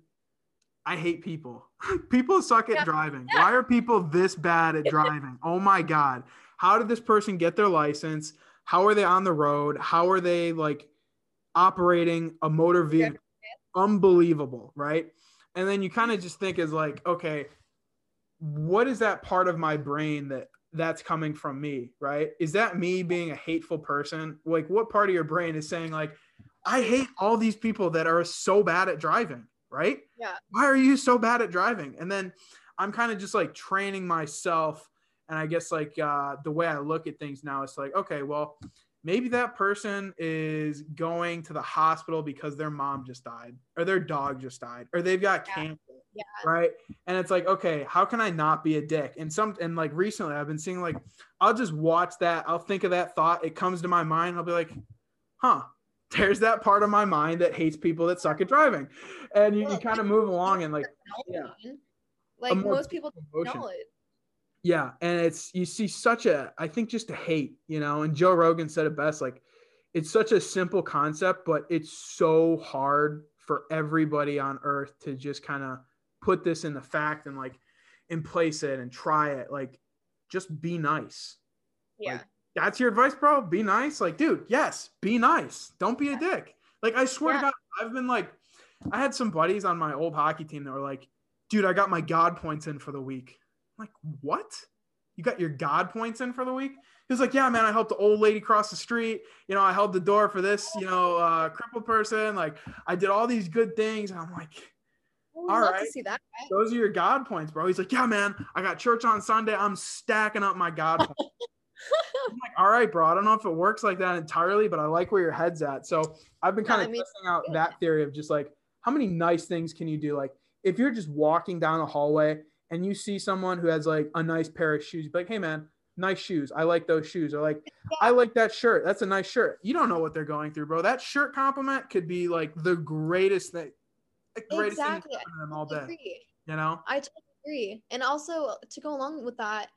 I hate people. people suck at Yeah. driving. Yeah. Why are people this bad at driving? oh my god, how did this person get their license? How are they on the road? How are they like operating a motor vehicle? Unbelievable, right? And then you kind of just think is like, okay, what is that part of my brain that that's coming from me, right? Is that me being a hateful person? Like, what part of your brain is saying like, I hate all these people that are so bad at driving, right? Yeah. Why are you so bad at driving? And then I'm kind of just like training myself. And I guess like uh, the way I look at things now, it's like, okay, well, maybe that person is going to the hospital because their mom just died or their dog just died or they've got Yeah. cancer. Yeah. Right. And it's like, okay, how can I not be a dick? And some, and like recently I've been seeing like, I'll just watch that. I'll think of that thought. It comes to my mind. I'll be like, huh, there's that part of my mind that hates people that suck at driving. And you, you kind of move along and like, yeah. Like most people don't know it. Yeah, and it's you see such a I think just a hate, you know, and Joe Rogan said it best like it's such a simple concept but it's so hard for everybody on earth to just kind of put this in the fact and like and place it and try it like just be nice. Yeah. Like, That's your advice, bro? Be nice. Like, dude, yes, be nice. Don't be a dick. Like I swear Yeah. to God, I've been like I had some buddies on my old hockey team that were like, dude, I got my God points in for the week. I'm like, what? You got your God points in for the week? He was like, yeah, man, I helped the old lady cross the street. You know, I held the door for this, you know, uh, crippled person. Like, I did all these good things. And I'm like, all right. would All right. that. those are your God points, bro. He's like, yeah, man, I got church on Sunday. I'm stacking up my God points. I'm like, all right, bro. I don't know if it works like that entirely, but I like where your head's at. So I've been kind of I mean, testing out that theory of just like, how many nice things can you do? Like, if you're just walking down a hallway and you see someone who has like a nice pair of shoes, like, hey, man, nice shoes. I like those shoes. Or like, I like that shirt. That's a nice shirt. You don't know what they're going through, bro. That shirt compliment could be like the greatest thing, the greatest Exactly. thing them all day. agree. You know? I totally agree. And also to go along with that,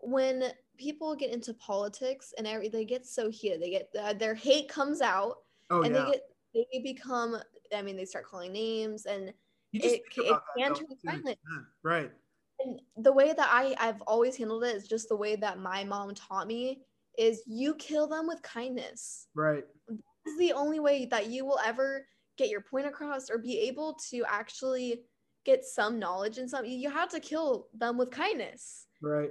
when people get into politics and every, they get so heated, they get uh, their hate comes out, Oh and yeah. they get they become. I mean, they start calling names, and it- it can turn violent. Right. And the way that I I've always handled it is just the way that my mom taught me is you kill them with kindness. Right. This is the only way that you will ever get your point across or be able to actually get some knowledge and something. you have to kill them with kindness. Right.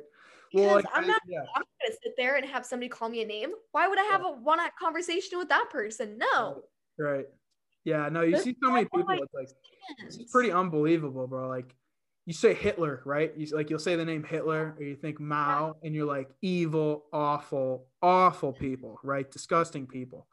Because Well, like, I'm I- not yeah. I'm gonna sit there and have somebody call me a name. Why would I have a one conversation with that person? No. Right. Yeah. No, you see so many people. It's like it's pretty unbelievable, bro. Like you say Hitler, right? You like you'll say the name Hitler, or you think Mao, and you're like evil, awful, awful people, right? Disgusting people.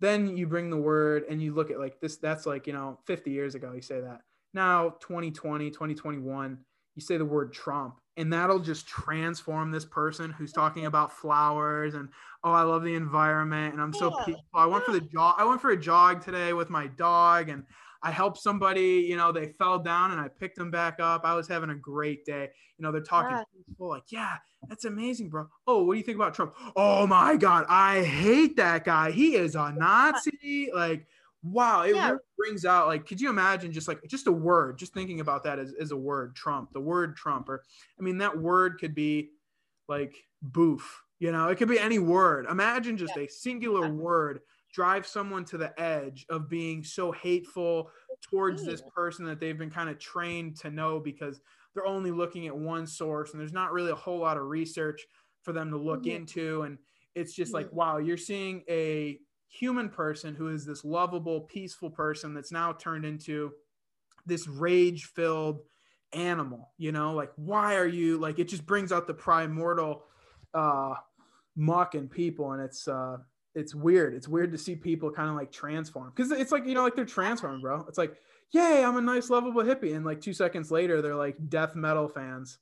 Then you bring the word and you look at like this. That's like you know, 50 years ago, you say that. Now 2020, 2021, you say the word Trump, and that'll just transform this person who's talking about flowers and oh, I love the environment and I'm so peaceful. I went for the jog. I went for a jog today with my dog and I helped somebody, you know, they fell down and I picked them back up. I was having a great day. You know, they're talking Yeah. peaceful, like, yeah, that's amazing, bro. Oh, what do you think about Trump? Oh my God, I hate that guy. He is a Nazi. Like, wow, it Yeah. really brings out like, could you imagine just like just a word, just thinking about that as, as a word, Trump, the word Trump, or I mean, that word could be like boof, you know, it could be any word. Imagine just a singular Yeah. word drive someone to the edge of being so hateful towards this person that they've been kind of trained to know because they're only looking at one source and there's not really a whole lot of research for them to look Mhm. into and it's just like Mhm. wow you're seeing a human person who is this lovable, peaceful person that's now turned into this rage filled animal, you know, like why are you like it just brings out the primordial uh muck in people and it's uh it's weird. It's weird to see people kind of like transform because it's like you know like they're transforming, bro. It's like, yay, I'm a nice lovable hippie, and like two seconds later, they're like death metal fans.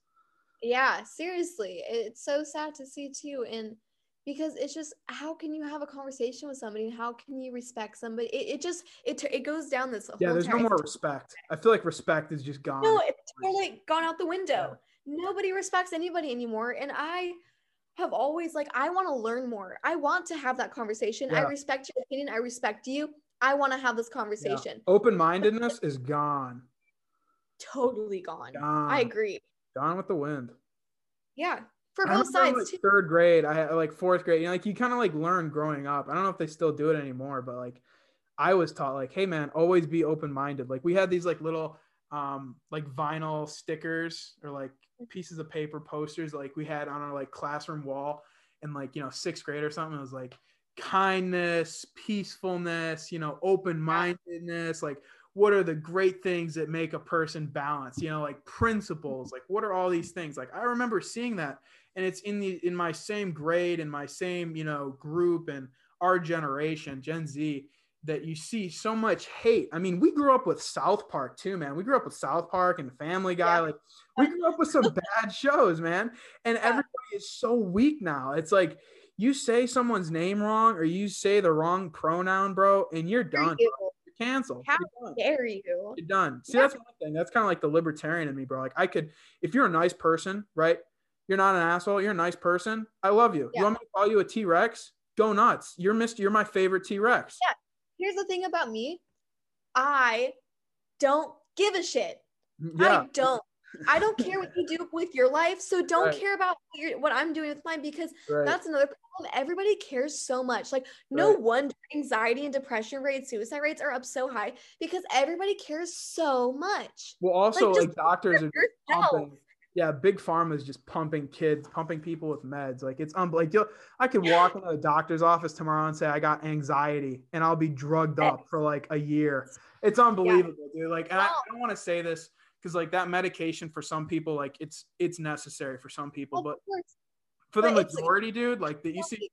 Yeah, seriously, it's so sad to see too, and because it's just how can you have a conversation with somebody and how can you respect somebody? It, it just it it goes down this. Yeah, there's no more respect. I feel like respect is just gone. No, it's totally gone out the window. Yeah. Nobody respects anybody anymore, and I have always like I want to learn more. I want to have that conversation. Yeah. I respect your opinion. I respect you. I want to have this conversation. Yeah. Open-mindedness is gone. Totally gone. gone. I agree. Gone with the wind. Yeah. For both sides. Like third grade, I like fourth grade, you know, like you kind of like learn growing up. I don't know if they still do it anymore, but like I was taught like, hey man, always be open-minded. Like we had these like little um like vinyl stickers or like pieces of paper posters like we had on our like classroom wall in like you know sixth grade or something. It was like kindness peacefulness you know open-mindedness like what are the great things that make a person balance? You know like principles like what are all these things? Like i remember seeing that and it's in the in my same grade and my same you know group and our generation gen z that you see so much hate. I mean, we grew up with South Park too, man. We grew up with South Park and Family Guy. Yeah. Like we grew up with some bad shows, man. And everybody is so weak now. It's like you say someone's name wrong or you say the wrong pronoun, bro, and you're done. You. You're canceled. How you're dare you? You're done. See, yeah. that's one thing. That's kind of like the libertarian in me, bro. Like I could, if you're a nice person, right? You're not an asshole. You're a nice person. I love you. Yeah. You want me to call you a T Rex? Go nuts. You're Mr. You're my favorite T Rex. Yeah here's the thing about me I don't give a shit. Mm, yeah. I don't. I don't care what you do with your life. So don't right. care about what, what, I'm doing with mine because right. that's another problem. Everybody cares so much. Like, no right. wonder anxiety and depression rates, suicide rates are up so high because everybody cares so much. Well, also, like, like doctors are pumping, yeah, big pharma is just pumping kids, pumping people with meds. Like it's unbelievable. I could walk into the doctor's office tomorrow and say I got anxiety, and I'll be drugged up for like a year. It's unbelievable, yeah. dude. Like, and I, I don't want to say this because like that medication for some people, like it's it's necessary for some people, but for the majority, dude, like that you see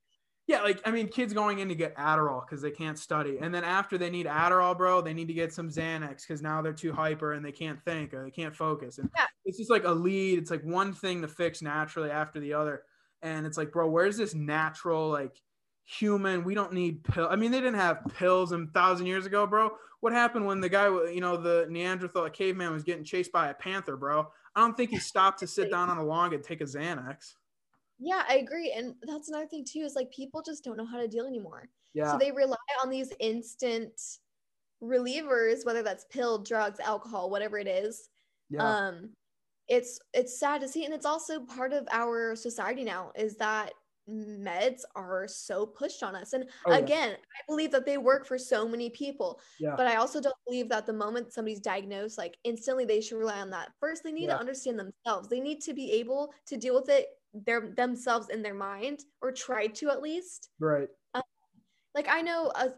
yeah, like I mean, kids going in to get Adderall because they can't study, and then after they need Adderall, bro, they need to get some Xanax because now they're too hyper and they can't think or they can't focus. And yeah. it's just like a lead. It's like one thing to fix naturally after the other, and it's like, bro, where's this natural like human? We don't need pill. I mean, they didn't have pills a thousand years ago, bro. What happened when the guy, you know, the Neanderthal caveman was getting chased by a panther, bro? I don't think he stopped to sit down on a log and take a Xanax. Yeah, I agree. And that's another thing too is like people just don't know how to deal anymore. Yeah. So they rely on these instant relievers, whether that's pill, drugs, alcohol, whatever it is. Yeah. Um it's it's sad to see and it's also part of our society now is that meds are so pushed on us and oh, again yeah. i believe that they work for so many people yeah. but i also don't believe that the moment somebody's diagnosed like instantly they should rely on that first they need yeah. to understand themselves they need to be able to deal with it their themselves in their mind or tried to at least. Right. Um, like i know a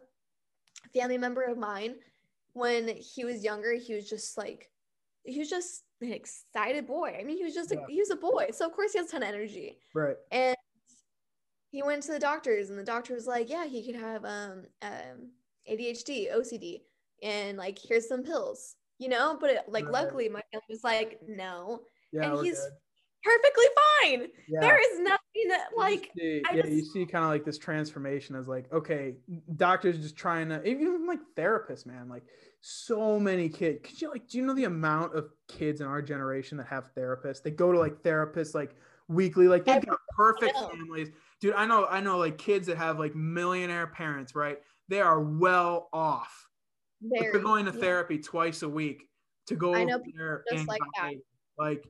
family member of mine when he was younger he was just like he was just an excited boy. I mean he was just yeah. a, he was a boy so of course he has a ton of energy. Right. And he went to the doctors and the doctor was like yeah he could have um, um adhd ocd and like here's some pills you know? But it, like right. luckily my family was like no. Yeah, and he's good perfectly fine. Yeah. There is nothing that like you see, yeah, just, you see kind of like this transformation as like, okay, doctors just trying to even like therapists, man, like so many kids. Could you like do you know the amount of kids in our generation that have therapists? They go to like therapists like weekly, like they've got perfect families. Dude, I know, I know like kids that have like millionaire parents, right? They are well off. Very, they're going to therapy twice a week to go I know just like that. Like,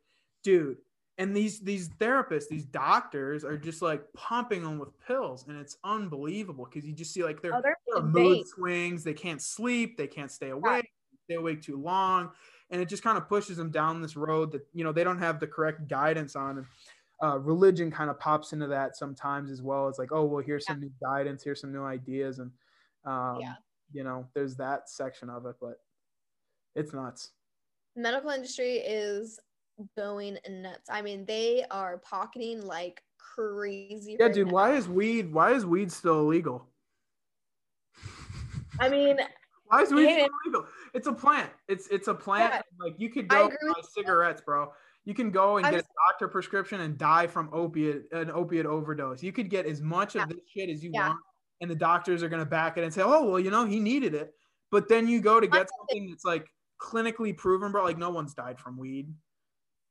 dude, and these these therapists these doctors are just like pumping them with pills and it's unbelievable because you just see like their, oh, mood swings they can't sleep they can't stay awake stay awake too long and it just kind of pushes them down this road that you know they don't have the correct guidance on and uh, religion kind of pops into that sometimes as well it's like oh well here's some new guidance here's some new ideas and Um, Yeah. You know, there's that section of it, but it's nuts. medical industry is going nuts. I mean, they are pocketing like crazy. Yeah, right dude. now. Why is weed? Why is weed still illegal? I mean, Why is weed still illegal? It's a plant. It's it's a plant. Yeah. Like you could go buy cigarettes, bro. You can go and I'm get a doctor prescription and die from opiate an opiate overdose. You could get as much Yeah. of this shit as you want, and the doctors are gonna back it and say, "Oh, well, you know, he needed it." But then you go to get something that's like clinically proven, bro. Like no one's died from weed.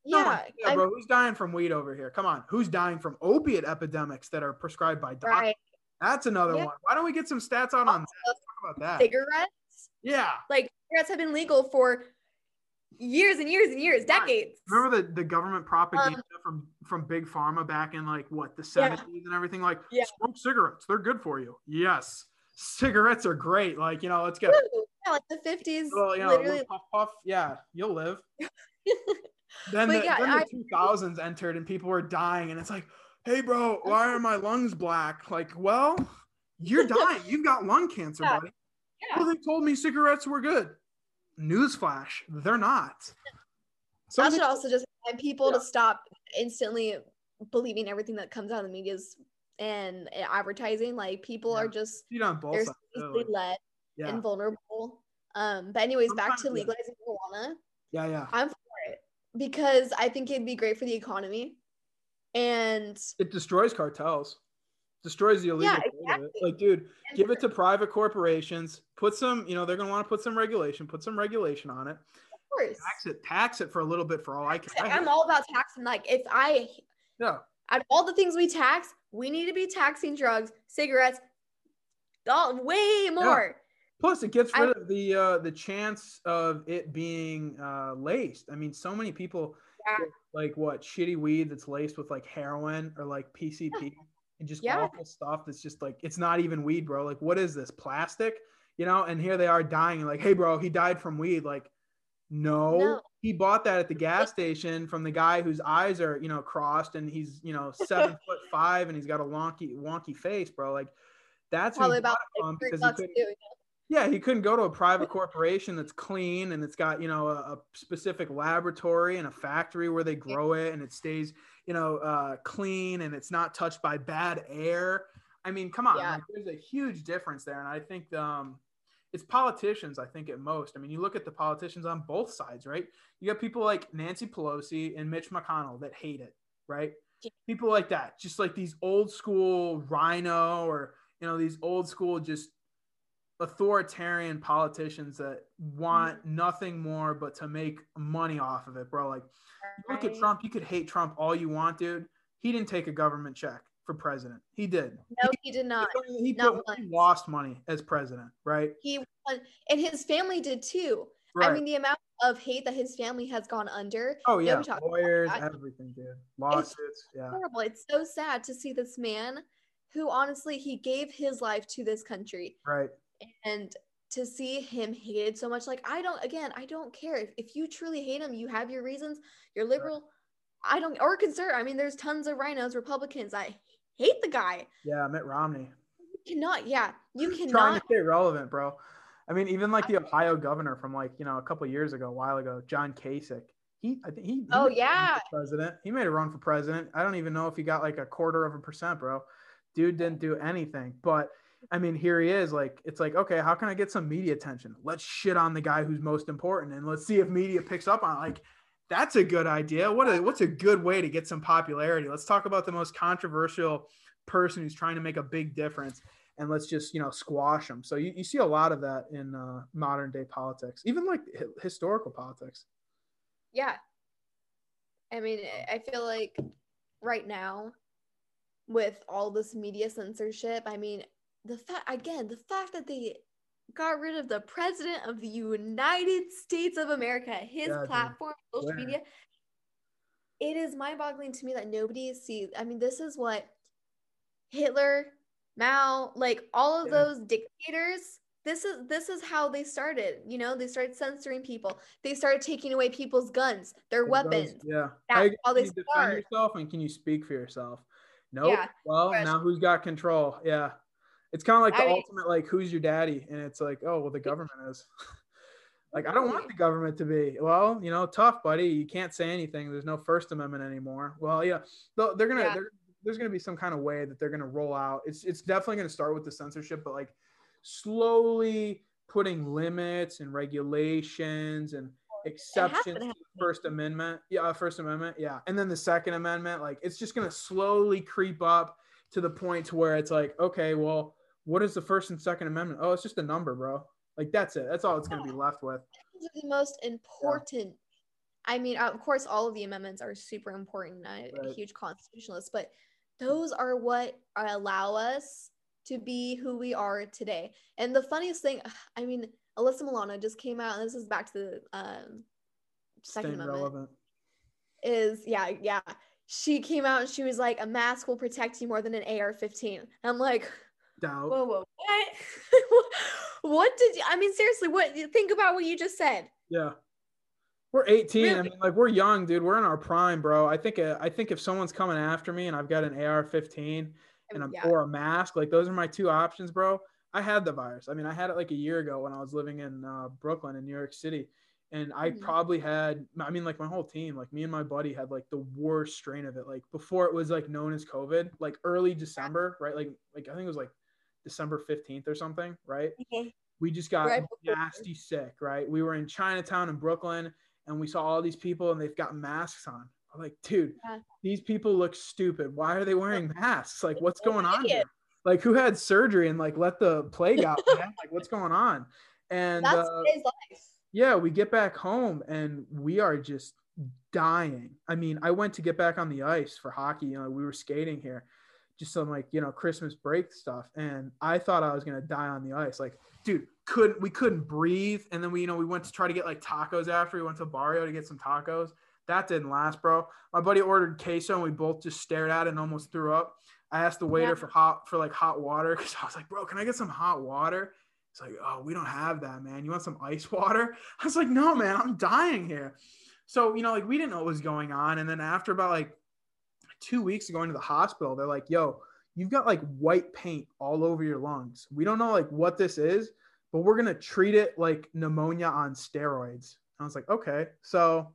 Yeah, yeah, bro. Who's dying from weed over here? Come on. Who's dying from opiate epidemics that are prescribed by doctors? right. That's another Yeah. one. Why don't we get some stats out on that? Let's talk about that. Cigarettes, Yeah. like cigarettes have been legal for years and years and years, decades. Remember the, the government propaganda from from big pharma back in like what the Um, Yeah. 70s and everything like Yeah. smoke cigarettes they're good for you yes cigarettes are great like you know let's get! Yeah, like the fifties, Well, you know, literally. puff puff yeah you'll live then, the, yeah, then I- the 2000s entered and people were dying and it's like hey bro why are my lungs black like well you're dying you've got lung cancer Yeah. buddy Yeah. well they told me cigarettes were good newsflash they're not That Something- should also just remind people Yeah. to stop instantly believing everything that comes out of the media's and advertising. Like people are just see it on both they're sides, led and vulnerable. Um, but anyways, back to Sometimes, legalizing marijuana. yeah yeah I'm because I think it'd be great for the economy. And it destroys cartels destroys the illegal Yeah, trade of it. exactly. like dude give it to private corporations put some you know they're going to want to put some regulation put some regulation on it of course, tax it tax it for a little bit for all i can I I'm all about taxing. Like if I yeah out of all the things we tax, we need to be taxing drugs, cigarettes, all way more. Plus it gets I- rid of the uh the chance of it being uh laced i mean so many people Yeah. like what shitty weed that's laced with like heroin or like pcp and just Yeah. awful stuff that's just like it's not even weed bro like what is this plastic you know and here they are dying like hey bro he died from weed like no, No. he bought that at the gas station from the guy whose eyes are you know crossed and he's you know seven foot five and he's got a wonky wonky face bro like that's Probably about like because he couldn't too. Yeah, he couldn't go to a private corporation that's clean and it's got, you know, a, a specific laboratory and a factory where they grow it and it stays, you know, uh, clean and it's not touched by bad air. I mean, come on, Yeah. like, there's a huge difference there. And I think um, it's politicians, I think, at most. I mean, you look at the politicians on both sides, right? You got people like Nancy Pelosi and Mitch McConnell that hate it, right? Yeah. People like that, just like these old school RINO or, you know, these old school just authoritarian politicians that want Mm-hmm. nothing more but to make money off of it, bro. Like, look at Trump. You could hate Trump all you want, dude. He didn't take a government check for president. He did. No, he did not. He, not put- he lost money as president, right? He won, and his family did too. Right. I mean, the amount of hate that his family has gone under. oh yeah, lawyers, everything, dude. Lawsuits, yeah. horrible. It's so sad to see this man who honestly he gave his life to this country Right. And to see him hated so much like I don't again, I don't care if, if you truly hate him, you have your reasons, you're liberal. I don't or conservative. I mean, there's tons of RINOs, Republicans. I hate the guy. Yeah, Mitt Romney. You cannot, yeah, you Trying cannot to stay relevant, bro. I mean, even like the Ohio governor from like you know a couple years ago, a while ago, John Kasich. He, I think he. he Oh, made a run yeah. president. He made a run for president. I don't even know if he got like a quarter of a percent, bro. Dude didn't do anything. But I mean, here he is. Like, it's like, okay, how can I get some media attention? Let's shit on the guy who's most important, and let's see if media picks up on it. Like, that's a good idea. What a what's a good way to get some popularity? Let's talk about the most controversial person who's trying to make a big difference and let's just you know squash them so you, you see a lot of that in uh, modern day politics even like hi- historical politics Yeah. I mean, I feel like right now, with all this media censorship, I mean, the fact, again, the fact that they got rid of the president of the United States of America, his Yeah, dude. platform, social media, it is mind boggling to me that nobody sees. I mean, this is what Hitler, Mao, like all of Yeah. those dictators. This is this is how they started. You know, they started censoring people. They started taking away people's guns, their It weapons. does, yeah That's How how they can you defend yourself and can you speak for yourself nope Yeah, well now who's got control yeah It's kind of like the I mean- ultimate like who's your daddy, and it's like oh well the government is. like I don't want the government to be well, you know, tough, buddy. You can't say anything. There's no First Amendment anymore. Well, yeah, they're gonna. Yeah. They're, there's gonna be some kind of way that they're gonna roll out. It's it's definitely gonna start with the censorship, but like slowly putting limits and regulations and exceptions to the First Amendment. Yeah, uh, First Amendment. Yeah, and then the Second Amendment. Like it's just gonna slowly creep up to the point to where it's like, okay, well, what is the First and Second Amendment? Oh, it's just a number, bro. Like that's it. That's all it's gonna be left with. Those are the most important. I mean, of course, all of the amendments are super important. I'm a huge constitutionalist, but those are what allow us to be who we are today. And the funniest thing, I mean, Alyssa Milano just came out, and this is back to the um, Second Staying Amendment. relevant. Is yeah, yeah. She came out and she was like, "A mask will protect you more than an AR-15." I'm like, Doubt. whoa, whoa, what? what did you? I mean, seriously, what? Think about what you just said. Yeah. We're 18. I mean, like we're young, dude. We're in our prime, bro. I think uh, I think if someone's coming after me and I've got an AR-15 and I'm Yeah. or a mask, like those are my two options, bro. I had the virus. I mean, I had it like a year ago when I was living in uh, Brooklyn in New York City, and I Mhm. probably had. I mean, like my whole team, like me and my buddy, had like the worst strain of it. Like before it was like known as COVID, like early December, right? Like like I think it was like December 15th or something, right? we just got Right nasty sick, right? We were in Chinatown in Brooklyn and we saw all these people and they've got masks on. I'm like, dude, Yeah. these people look stupid. Why are they wearing masks? Like, what's going on here? Like, who had surgery and like let the plague out? man? Like, what's going on? And That's uh, today's life. yeah, we get back home and we are just dying. I mean, I went to get back on the ice for hockey. You know, we were skating here, just some like you know Christmas break stuff, and I thought I was gonna die on the ice. Like, dude, couldn't we couldn't breathe. And then we you know we went to try to get like tacos after. We went to Barrio to get some tacos. That didn't last, bro. My buddy ordered queso and we both just stared at it and almost threw up. I asked the waiter Yeah. for hot for like hot water because I was like, bro, can I get some hot water? It's like, oh, we don't have that, man. You want some ice water? I was like, no, man, I'm dying here. So, you know, like we didn't know what was going on. And then after about like two weeks of going to the hospital, they're like, yo, you've got like white paint all over your lungs. We don't know like what this is, but we're gonna treat it like pneumonia on steroids. I was like, okay. So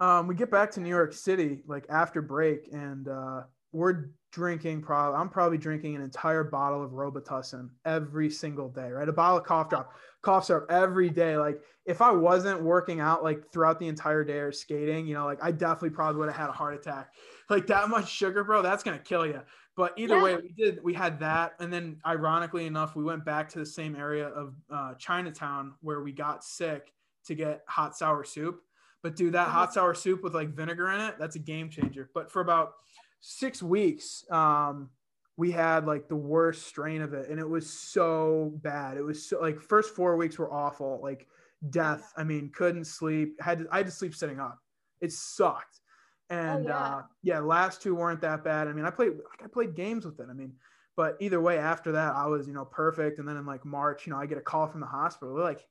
um, we get back to New York City like after break, and uh, we're drinking. Probably I'm probably drinking an entire bottle of Robitussin every single day. Right, a bottle of cough drop, cough syrup every day. Like if I wasn't working out like throughout the entire day or skating, you know, like I definitely probably would have had a heart attack. Like that much sugar, bro, that's gonna kill you. But either Yeah. way, we did. We had that, and then ironically enough, we went back to the same area of uh, Chinatown where we got sick to get hot sour soup. But dude, that hot sour soup with like vinegar in it, that's a game changer. But for about six weeks, um, we had like the worst strain of it, and it was so bad. It was so like first four weeks were awful, like death. I mean, couldn't sleep. Had to, I had to sleep sitting up. It sucked. And yeah. uh, yeah, last two weren't that bad. I mean, I played like I played games with it. I mean, but either way, after that, I was you know perfect. And then in like March, you know, I get a call from the hospital. They're like,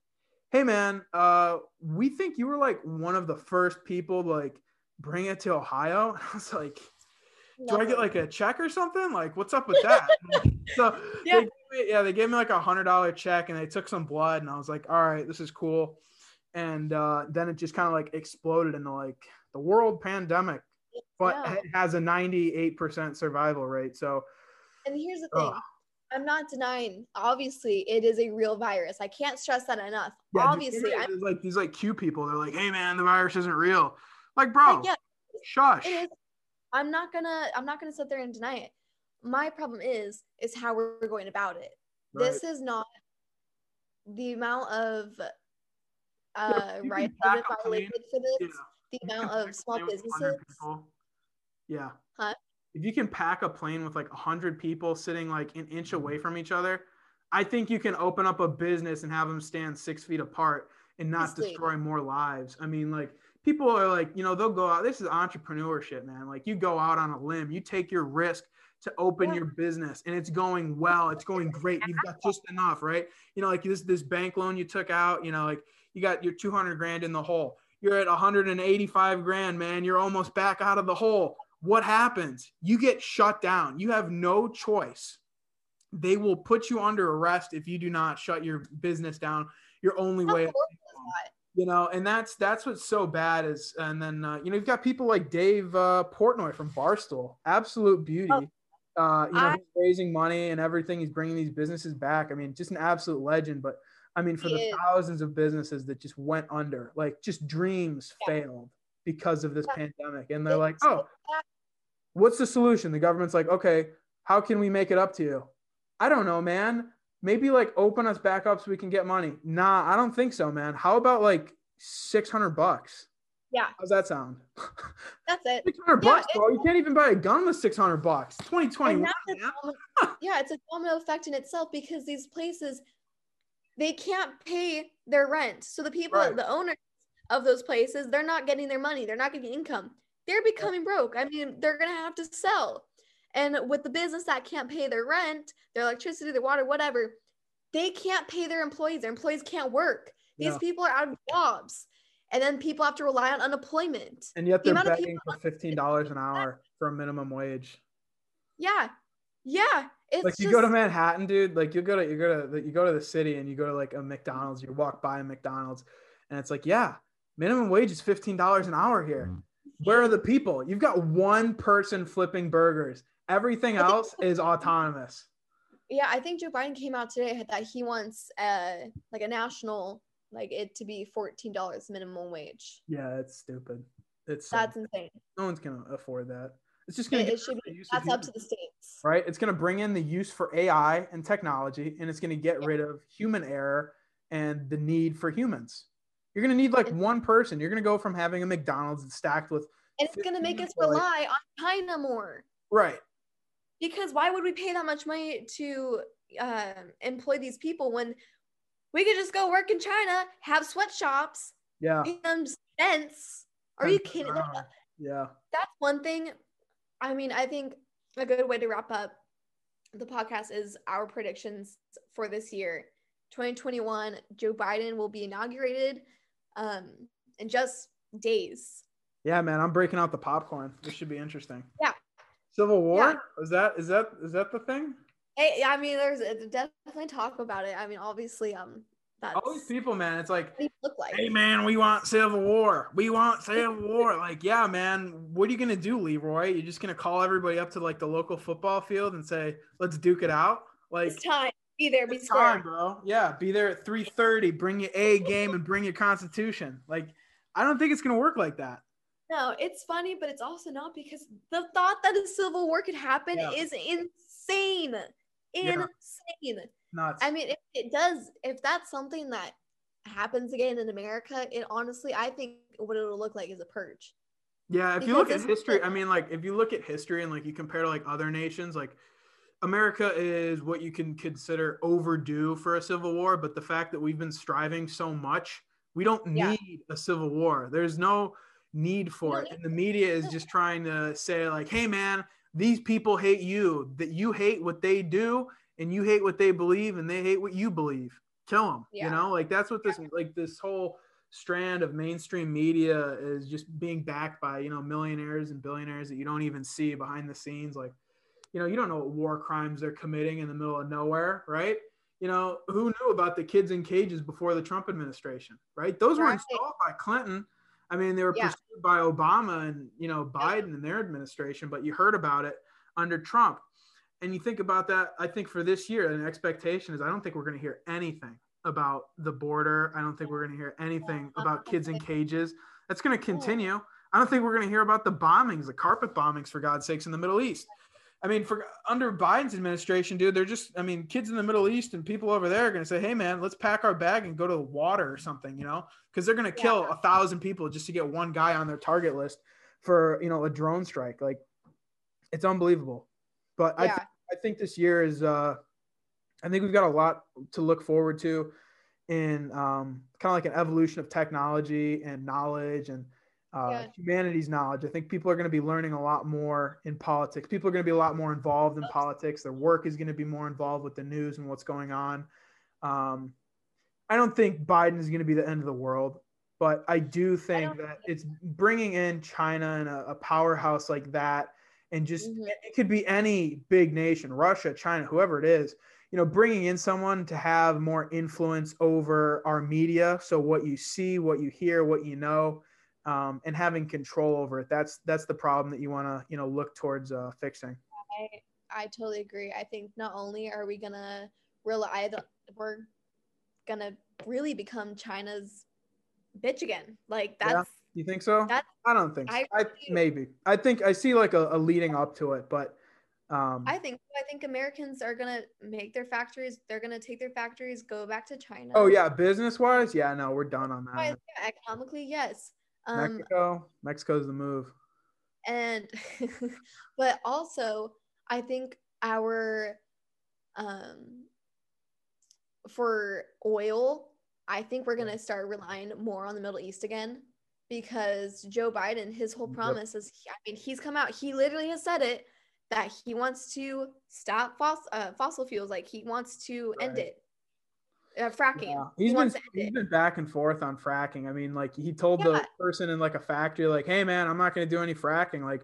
"Hey man, uh, we think you were like one of the first people to like bring it to Ohio." And I was like, "Do I get like a check or something? Like, what's up with that?" so Yeah. they gave me, yeah, they gave me like a hundred dollar check, and they took some blood, and I was like, "All right, this is cool." And uh, then it just kind of like exploded into like the world pandemic, but Yeah. it has a ninety eight percent survival rate. So And here's the thing. Ugh. I'm not denying. Obviously, it is a real virus. I can't stress that enough. Yeah, Obviously, I'm like these like Q people. They're like, "Hey man, the virus isn't real." Like, bro, like, yeah, shush. it is. I'm not gonna. I'm not gonna sit there and deny it. My problem is, is how we're going about it. This is not the amount of uh you can rights that have violated for this. Yeah. The amount of small 100 businesses. yeah. Huh? If you can pack a plane with like hundred people sitting like an inch away from each other, I think you can open up a business and have them stand six feet apart and not destroy more lives. I mean, like people are like, you know, they'll go out. This is entrepreneurship, man. Like you go out on a limb, you take your risk to open Yeah. your business and it's going well, it's going great. You've got just enough, right? You know, like this this bank loan you took out, you know, like you got your 200 grand in the hole. You're at 185 grand, man. You're almost back out of the hole. What happens? You get shut down. You have no choice they will put you under arrest if you do not shut your business down. Your only How way, of, horrible is that? you know, and that's that's what's so bad is, and then uh, you know you've got people like Dave uh, Portnoy from Barstool, absolute beauty. Oh. Uh, you know, I- he's raising money and everything. He's bringing these businesses back. I mean, just an absolute legend. But I mean, for the is. thousands of businesses that just went under, like just dreams Yeah. failed because of this Yeah. pandemic, and they're like, oh, what's the solution? The government's like, okay, how can we make it up to you? I don't know, man. Maybe like open us back up so we can get money. Nah, I don't think so, man. How about like 600 bucks? Yeah. How's that sound? That's it. 600 Yeah, bucks, bro. You can't even buy a gun with 600 bucks. And 2021. that's a man. domino- yeah, it's a domino effect in itself because these places they can't pay their rent. So the people, Right. the owners of those places, they're not getting their money. They're not getting income. They're becoming broke. I mean, they're gonna have to sell. And with the business that can't pay their rent, their electricity, their water, whatever, they can't pay their employees. Their employees can't work. These Yeah. people are out of jobs. And then people have to rely on unemployment. And yet The they're amount of begging for $15 an hour for a minimum wage. Yeah. Yeah. It's like you just, go to Manhattan, dude. Like you go to you go to the, you go to the city and you go to like a McDonald's. You walk by a McDonald's, and it's like, yeah, minimum wage is fifteen dollars an hour here. Mm. Where are the people? You've got one person flipping burgers. Everything else is autonomous. Yeah, I think Joe Biden came out today that he wants uh like a national like it to be fourteen dollars minimum wage. Yeah, it's stupid. It's That's insane. no one's gonna afford that. It's just gonna It, it should rid of the be that's up to the states. right. It's gonna bring in the use for AI and technology, and it's gonna get Yeah. rid of human error and the need for humans. You're gonna need like one person. You're gonna go from having a McDonald's stacked with And it's gonna make us rely on China more. right. Because why would we pay that much money to um, employ these people when we could just go work in China, have sweatshops, Yeah. cents? Are you kidding? an Yeah. that's one thing. I mean, I think a good way to wrap up the podcast is our predictions for this year. 2021, Joe Biden will be inaugurated um, in just days. Yeah, man. I'm breaking out the popcorn. This should be interesting. Yeah. Civil War? Yeah. Is that is that is that the thing? Hey, I mean, there's definitely talk about it. I mean, obviously, um, that's All these people, man. It's like, look like. hey, man, we want Civil War. We want Civil War. Like, yeah, man. What are you gonna do, Leroy? You're just gonna call everybody up to like the local football field and say, let's duke it out? Like, It's time. Be there. Be it's square. time, bro. Yeah, be there at 3:30. Bring your A game and bring your Constitution. Like, I don't think it's gonna work like that. No, it's funny, but it's also not because the thought that a civil war could happen Yeah. is insane. Yeah. Insane. Nuts. I mean, if it does, if that's something that happens again in America, it honestly, I think what it'll look like is a purge. Yeah, if you look at history, I mean, like if you look at history and like you compare to like other nations, like America is what you can consider overdue for a civil war, but the fact that we've been striving so much, we don't Yeah. need a civil war. There's no need for it. And the media is just trying to say like, "Hey man, these people hate you. That you hate what they do and you hate what they believe and they hate what you believe. Kill them." You know? Like that's what this like this whole strand of mainstream media is just being backed by you know millionaires and billionaires that you don't even see behind the scenes like you know you don't know what war crimes they're committing in the middle of nowhere right you know who knew about the kids in cages before the trump administration right those were Right. installed by clinton i mean they were Yeah. pursued by obama and you know biden and their administration but you heard about it under trump. And you think about that i think for this year an expectation is i don't think we're going to hear anything about the border. I don't think we're going to hear anything about kids in cages. That's going to continue. I don't think we're going to hear about the bombings the carpet bombings for god's sakes in the middle east i mean for under biden's administration dude they're just i mean kids in the middle east and people over there are going to say hey man let's pack our bag and go to the water or something you know? Because they're going to kill a thousand people just to get one guy on their target list for you know a drone strike. Like it's unbelievable. But i Yeah. I think this year is uh I think we've got a lot to look forward to in um, kind of like an evolution of technology and knowledge and uh, Yeah. humanity's knowledge. I think people are going to be learning a lot more in politics. People are going to be a lot more involved in politics. Their work is going to be more involved with the news and what's going on. Um, I don't think Biden is going to be the end of the world, but I do think don't that it's bringing in China and a, a powerhouse like that and just Mhm. it could be any big nation, Russia, China, whoever it is. You know, bringing in someone to have more influence over our media, so what you see, what you hear, what you know, um, and having control over it. That's that's the problem that you want to you know look towards uh, fixing. I I totally agree. I think not only are we gonna rely we're gonna really become China's bitch again. Like Yeah. that's You think so? That's- I don't think so. I I, maybe. I think I see like a, a leading up to it, but um, I think I think Americans are gonna make their factories. They're gonna take their factories, go back to China. oh yeah, business wise, yeah, no, we're done on that. yeah, economically, yes. Um, Mexico, Mexico's the move. and but also I think our um for oil, I think we're gonna start relying more on the Middle East again because Joe Biden, his whole promise is, I mean, he's come out, he literally has said it that he wants to stop fossil uh, fossil fuels, like he wants to end it. Uh, fracking. Yeah. He He's been to end he's been back and forth on fracking. I mean, like he told the person in like a factory, like, "Hey man, I'm not going to do any fracking. Like,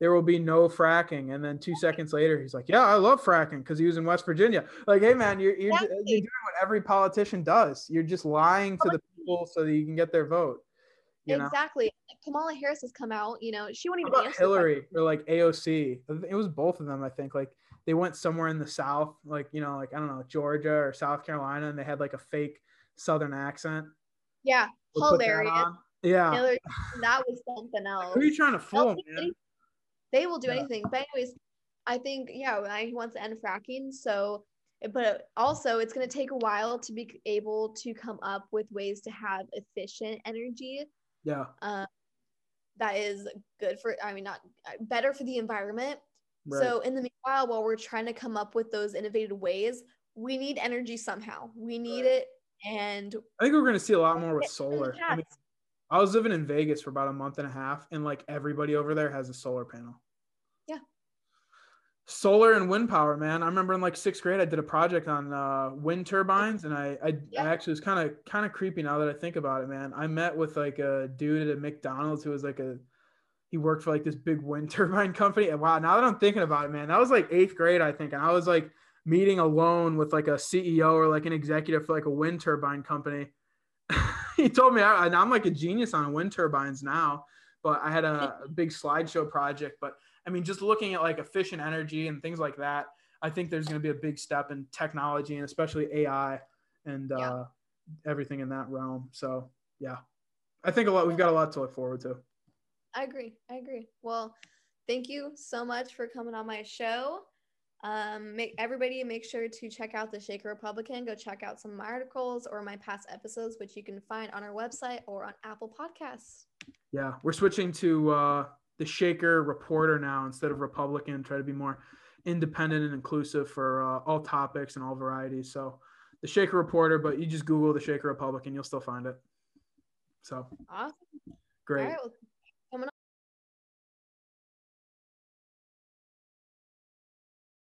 there will be no fracking." And then two seconds later, he's like, "Yeah, I love fracking," because he was in West Virginia. Like, hey man, you're you're, Exactly. you're doing what every politician does. You're just lying to the people so that you can get their vote. You know. Exactly. Kamala Harris has come out, you know, she won't How even. Hillary or like AOC? It was both of them, I think. Like they went somewhere in the South, like you know, like I don't know, Georgia or South Carolina, and they had like a fake Southern accent. Yeah, that hilarious. Yeah. That was something else. Who are you trying to fool, man? They will do Yeah. anything. But anyways, I think yeah, I- want to end fracking. So, but also it's going to take a while to be able to come up with ways to have efficient energy Yeah. uh, that is good for. I mean, not better for the environment. Right. So in the meanwhile, while we're trying to come up with those innovative ways, we need energy somehow. We need Right. it, and I think we're gonna see a lot more with solar. I mean. I was living in Vegas for about a month and a half, and like everybody over there has a solar panel. Yeah. Solar and wind power, man. I remember in like sixth grade, I did a project on uh, wind turbines, and I I, Yeah. I actually was kind of kind of creepy now that I think about it, man. I met with like a dude at a McDonald's who was like a he worked for like this big wind turbine company. And wow, now that I'm thinking about it, man, that was like eighth grade, I think, and I was like meeting alone with like a CEO or like an executive for like a wind turbine company. he told me I, I'm like a genius on wind turbines now, but I had a, a big slideshow project. But I mean, just looking at like efficient energy and things like that, I think there's going to be a big step in technology and especially AI and Yeah. uh, everything in that realm. So yeah, I think a lot. We've got a lot to look forward to. I agree. I agree. Well, thank you so much for coming on my show. Um, make everybody make sure to check out the Shaker Republican. Go check out some of my articles or my past episodes, which you can find on our website or on Apple Podcasts. Yeah, we're switching to uh, the Shaker Reporter now instead of Republican. Try to be more independent and inclusive for uh, all topics and all varieties. So, the Shaker Reporter, but you just Google the Shaker Republican, you'll still find it. So Awesome. great. Well,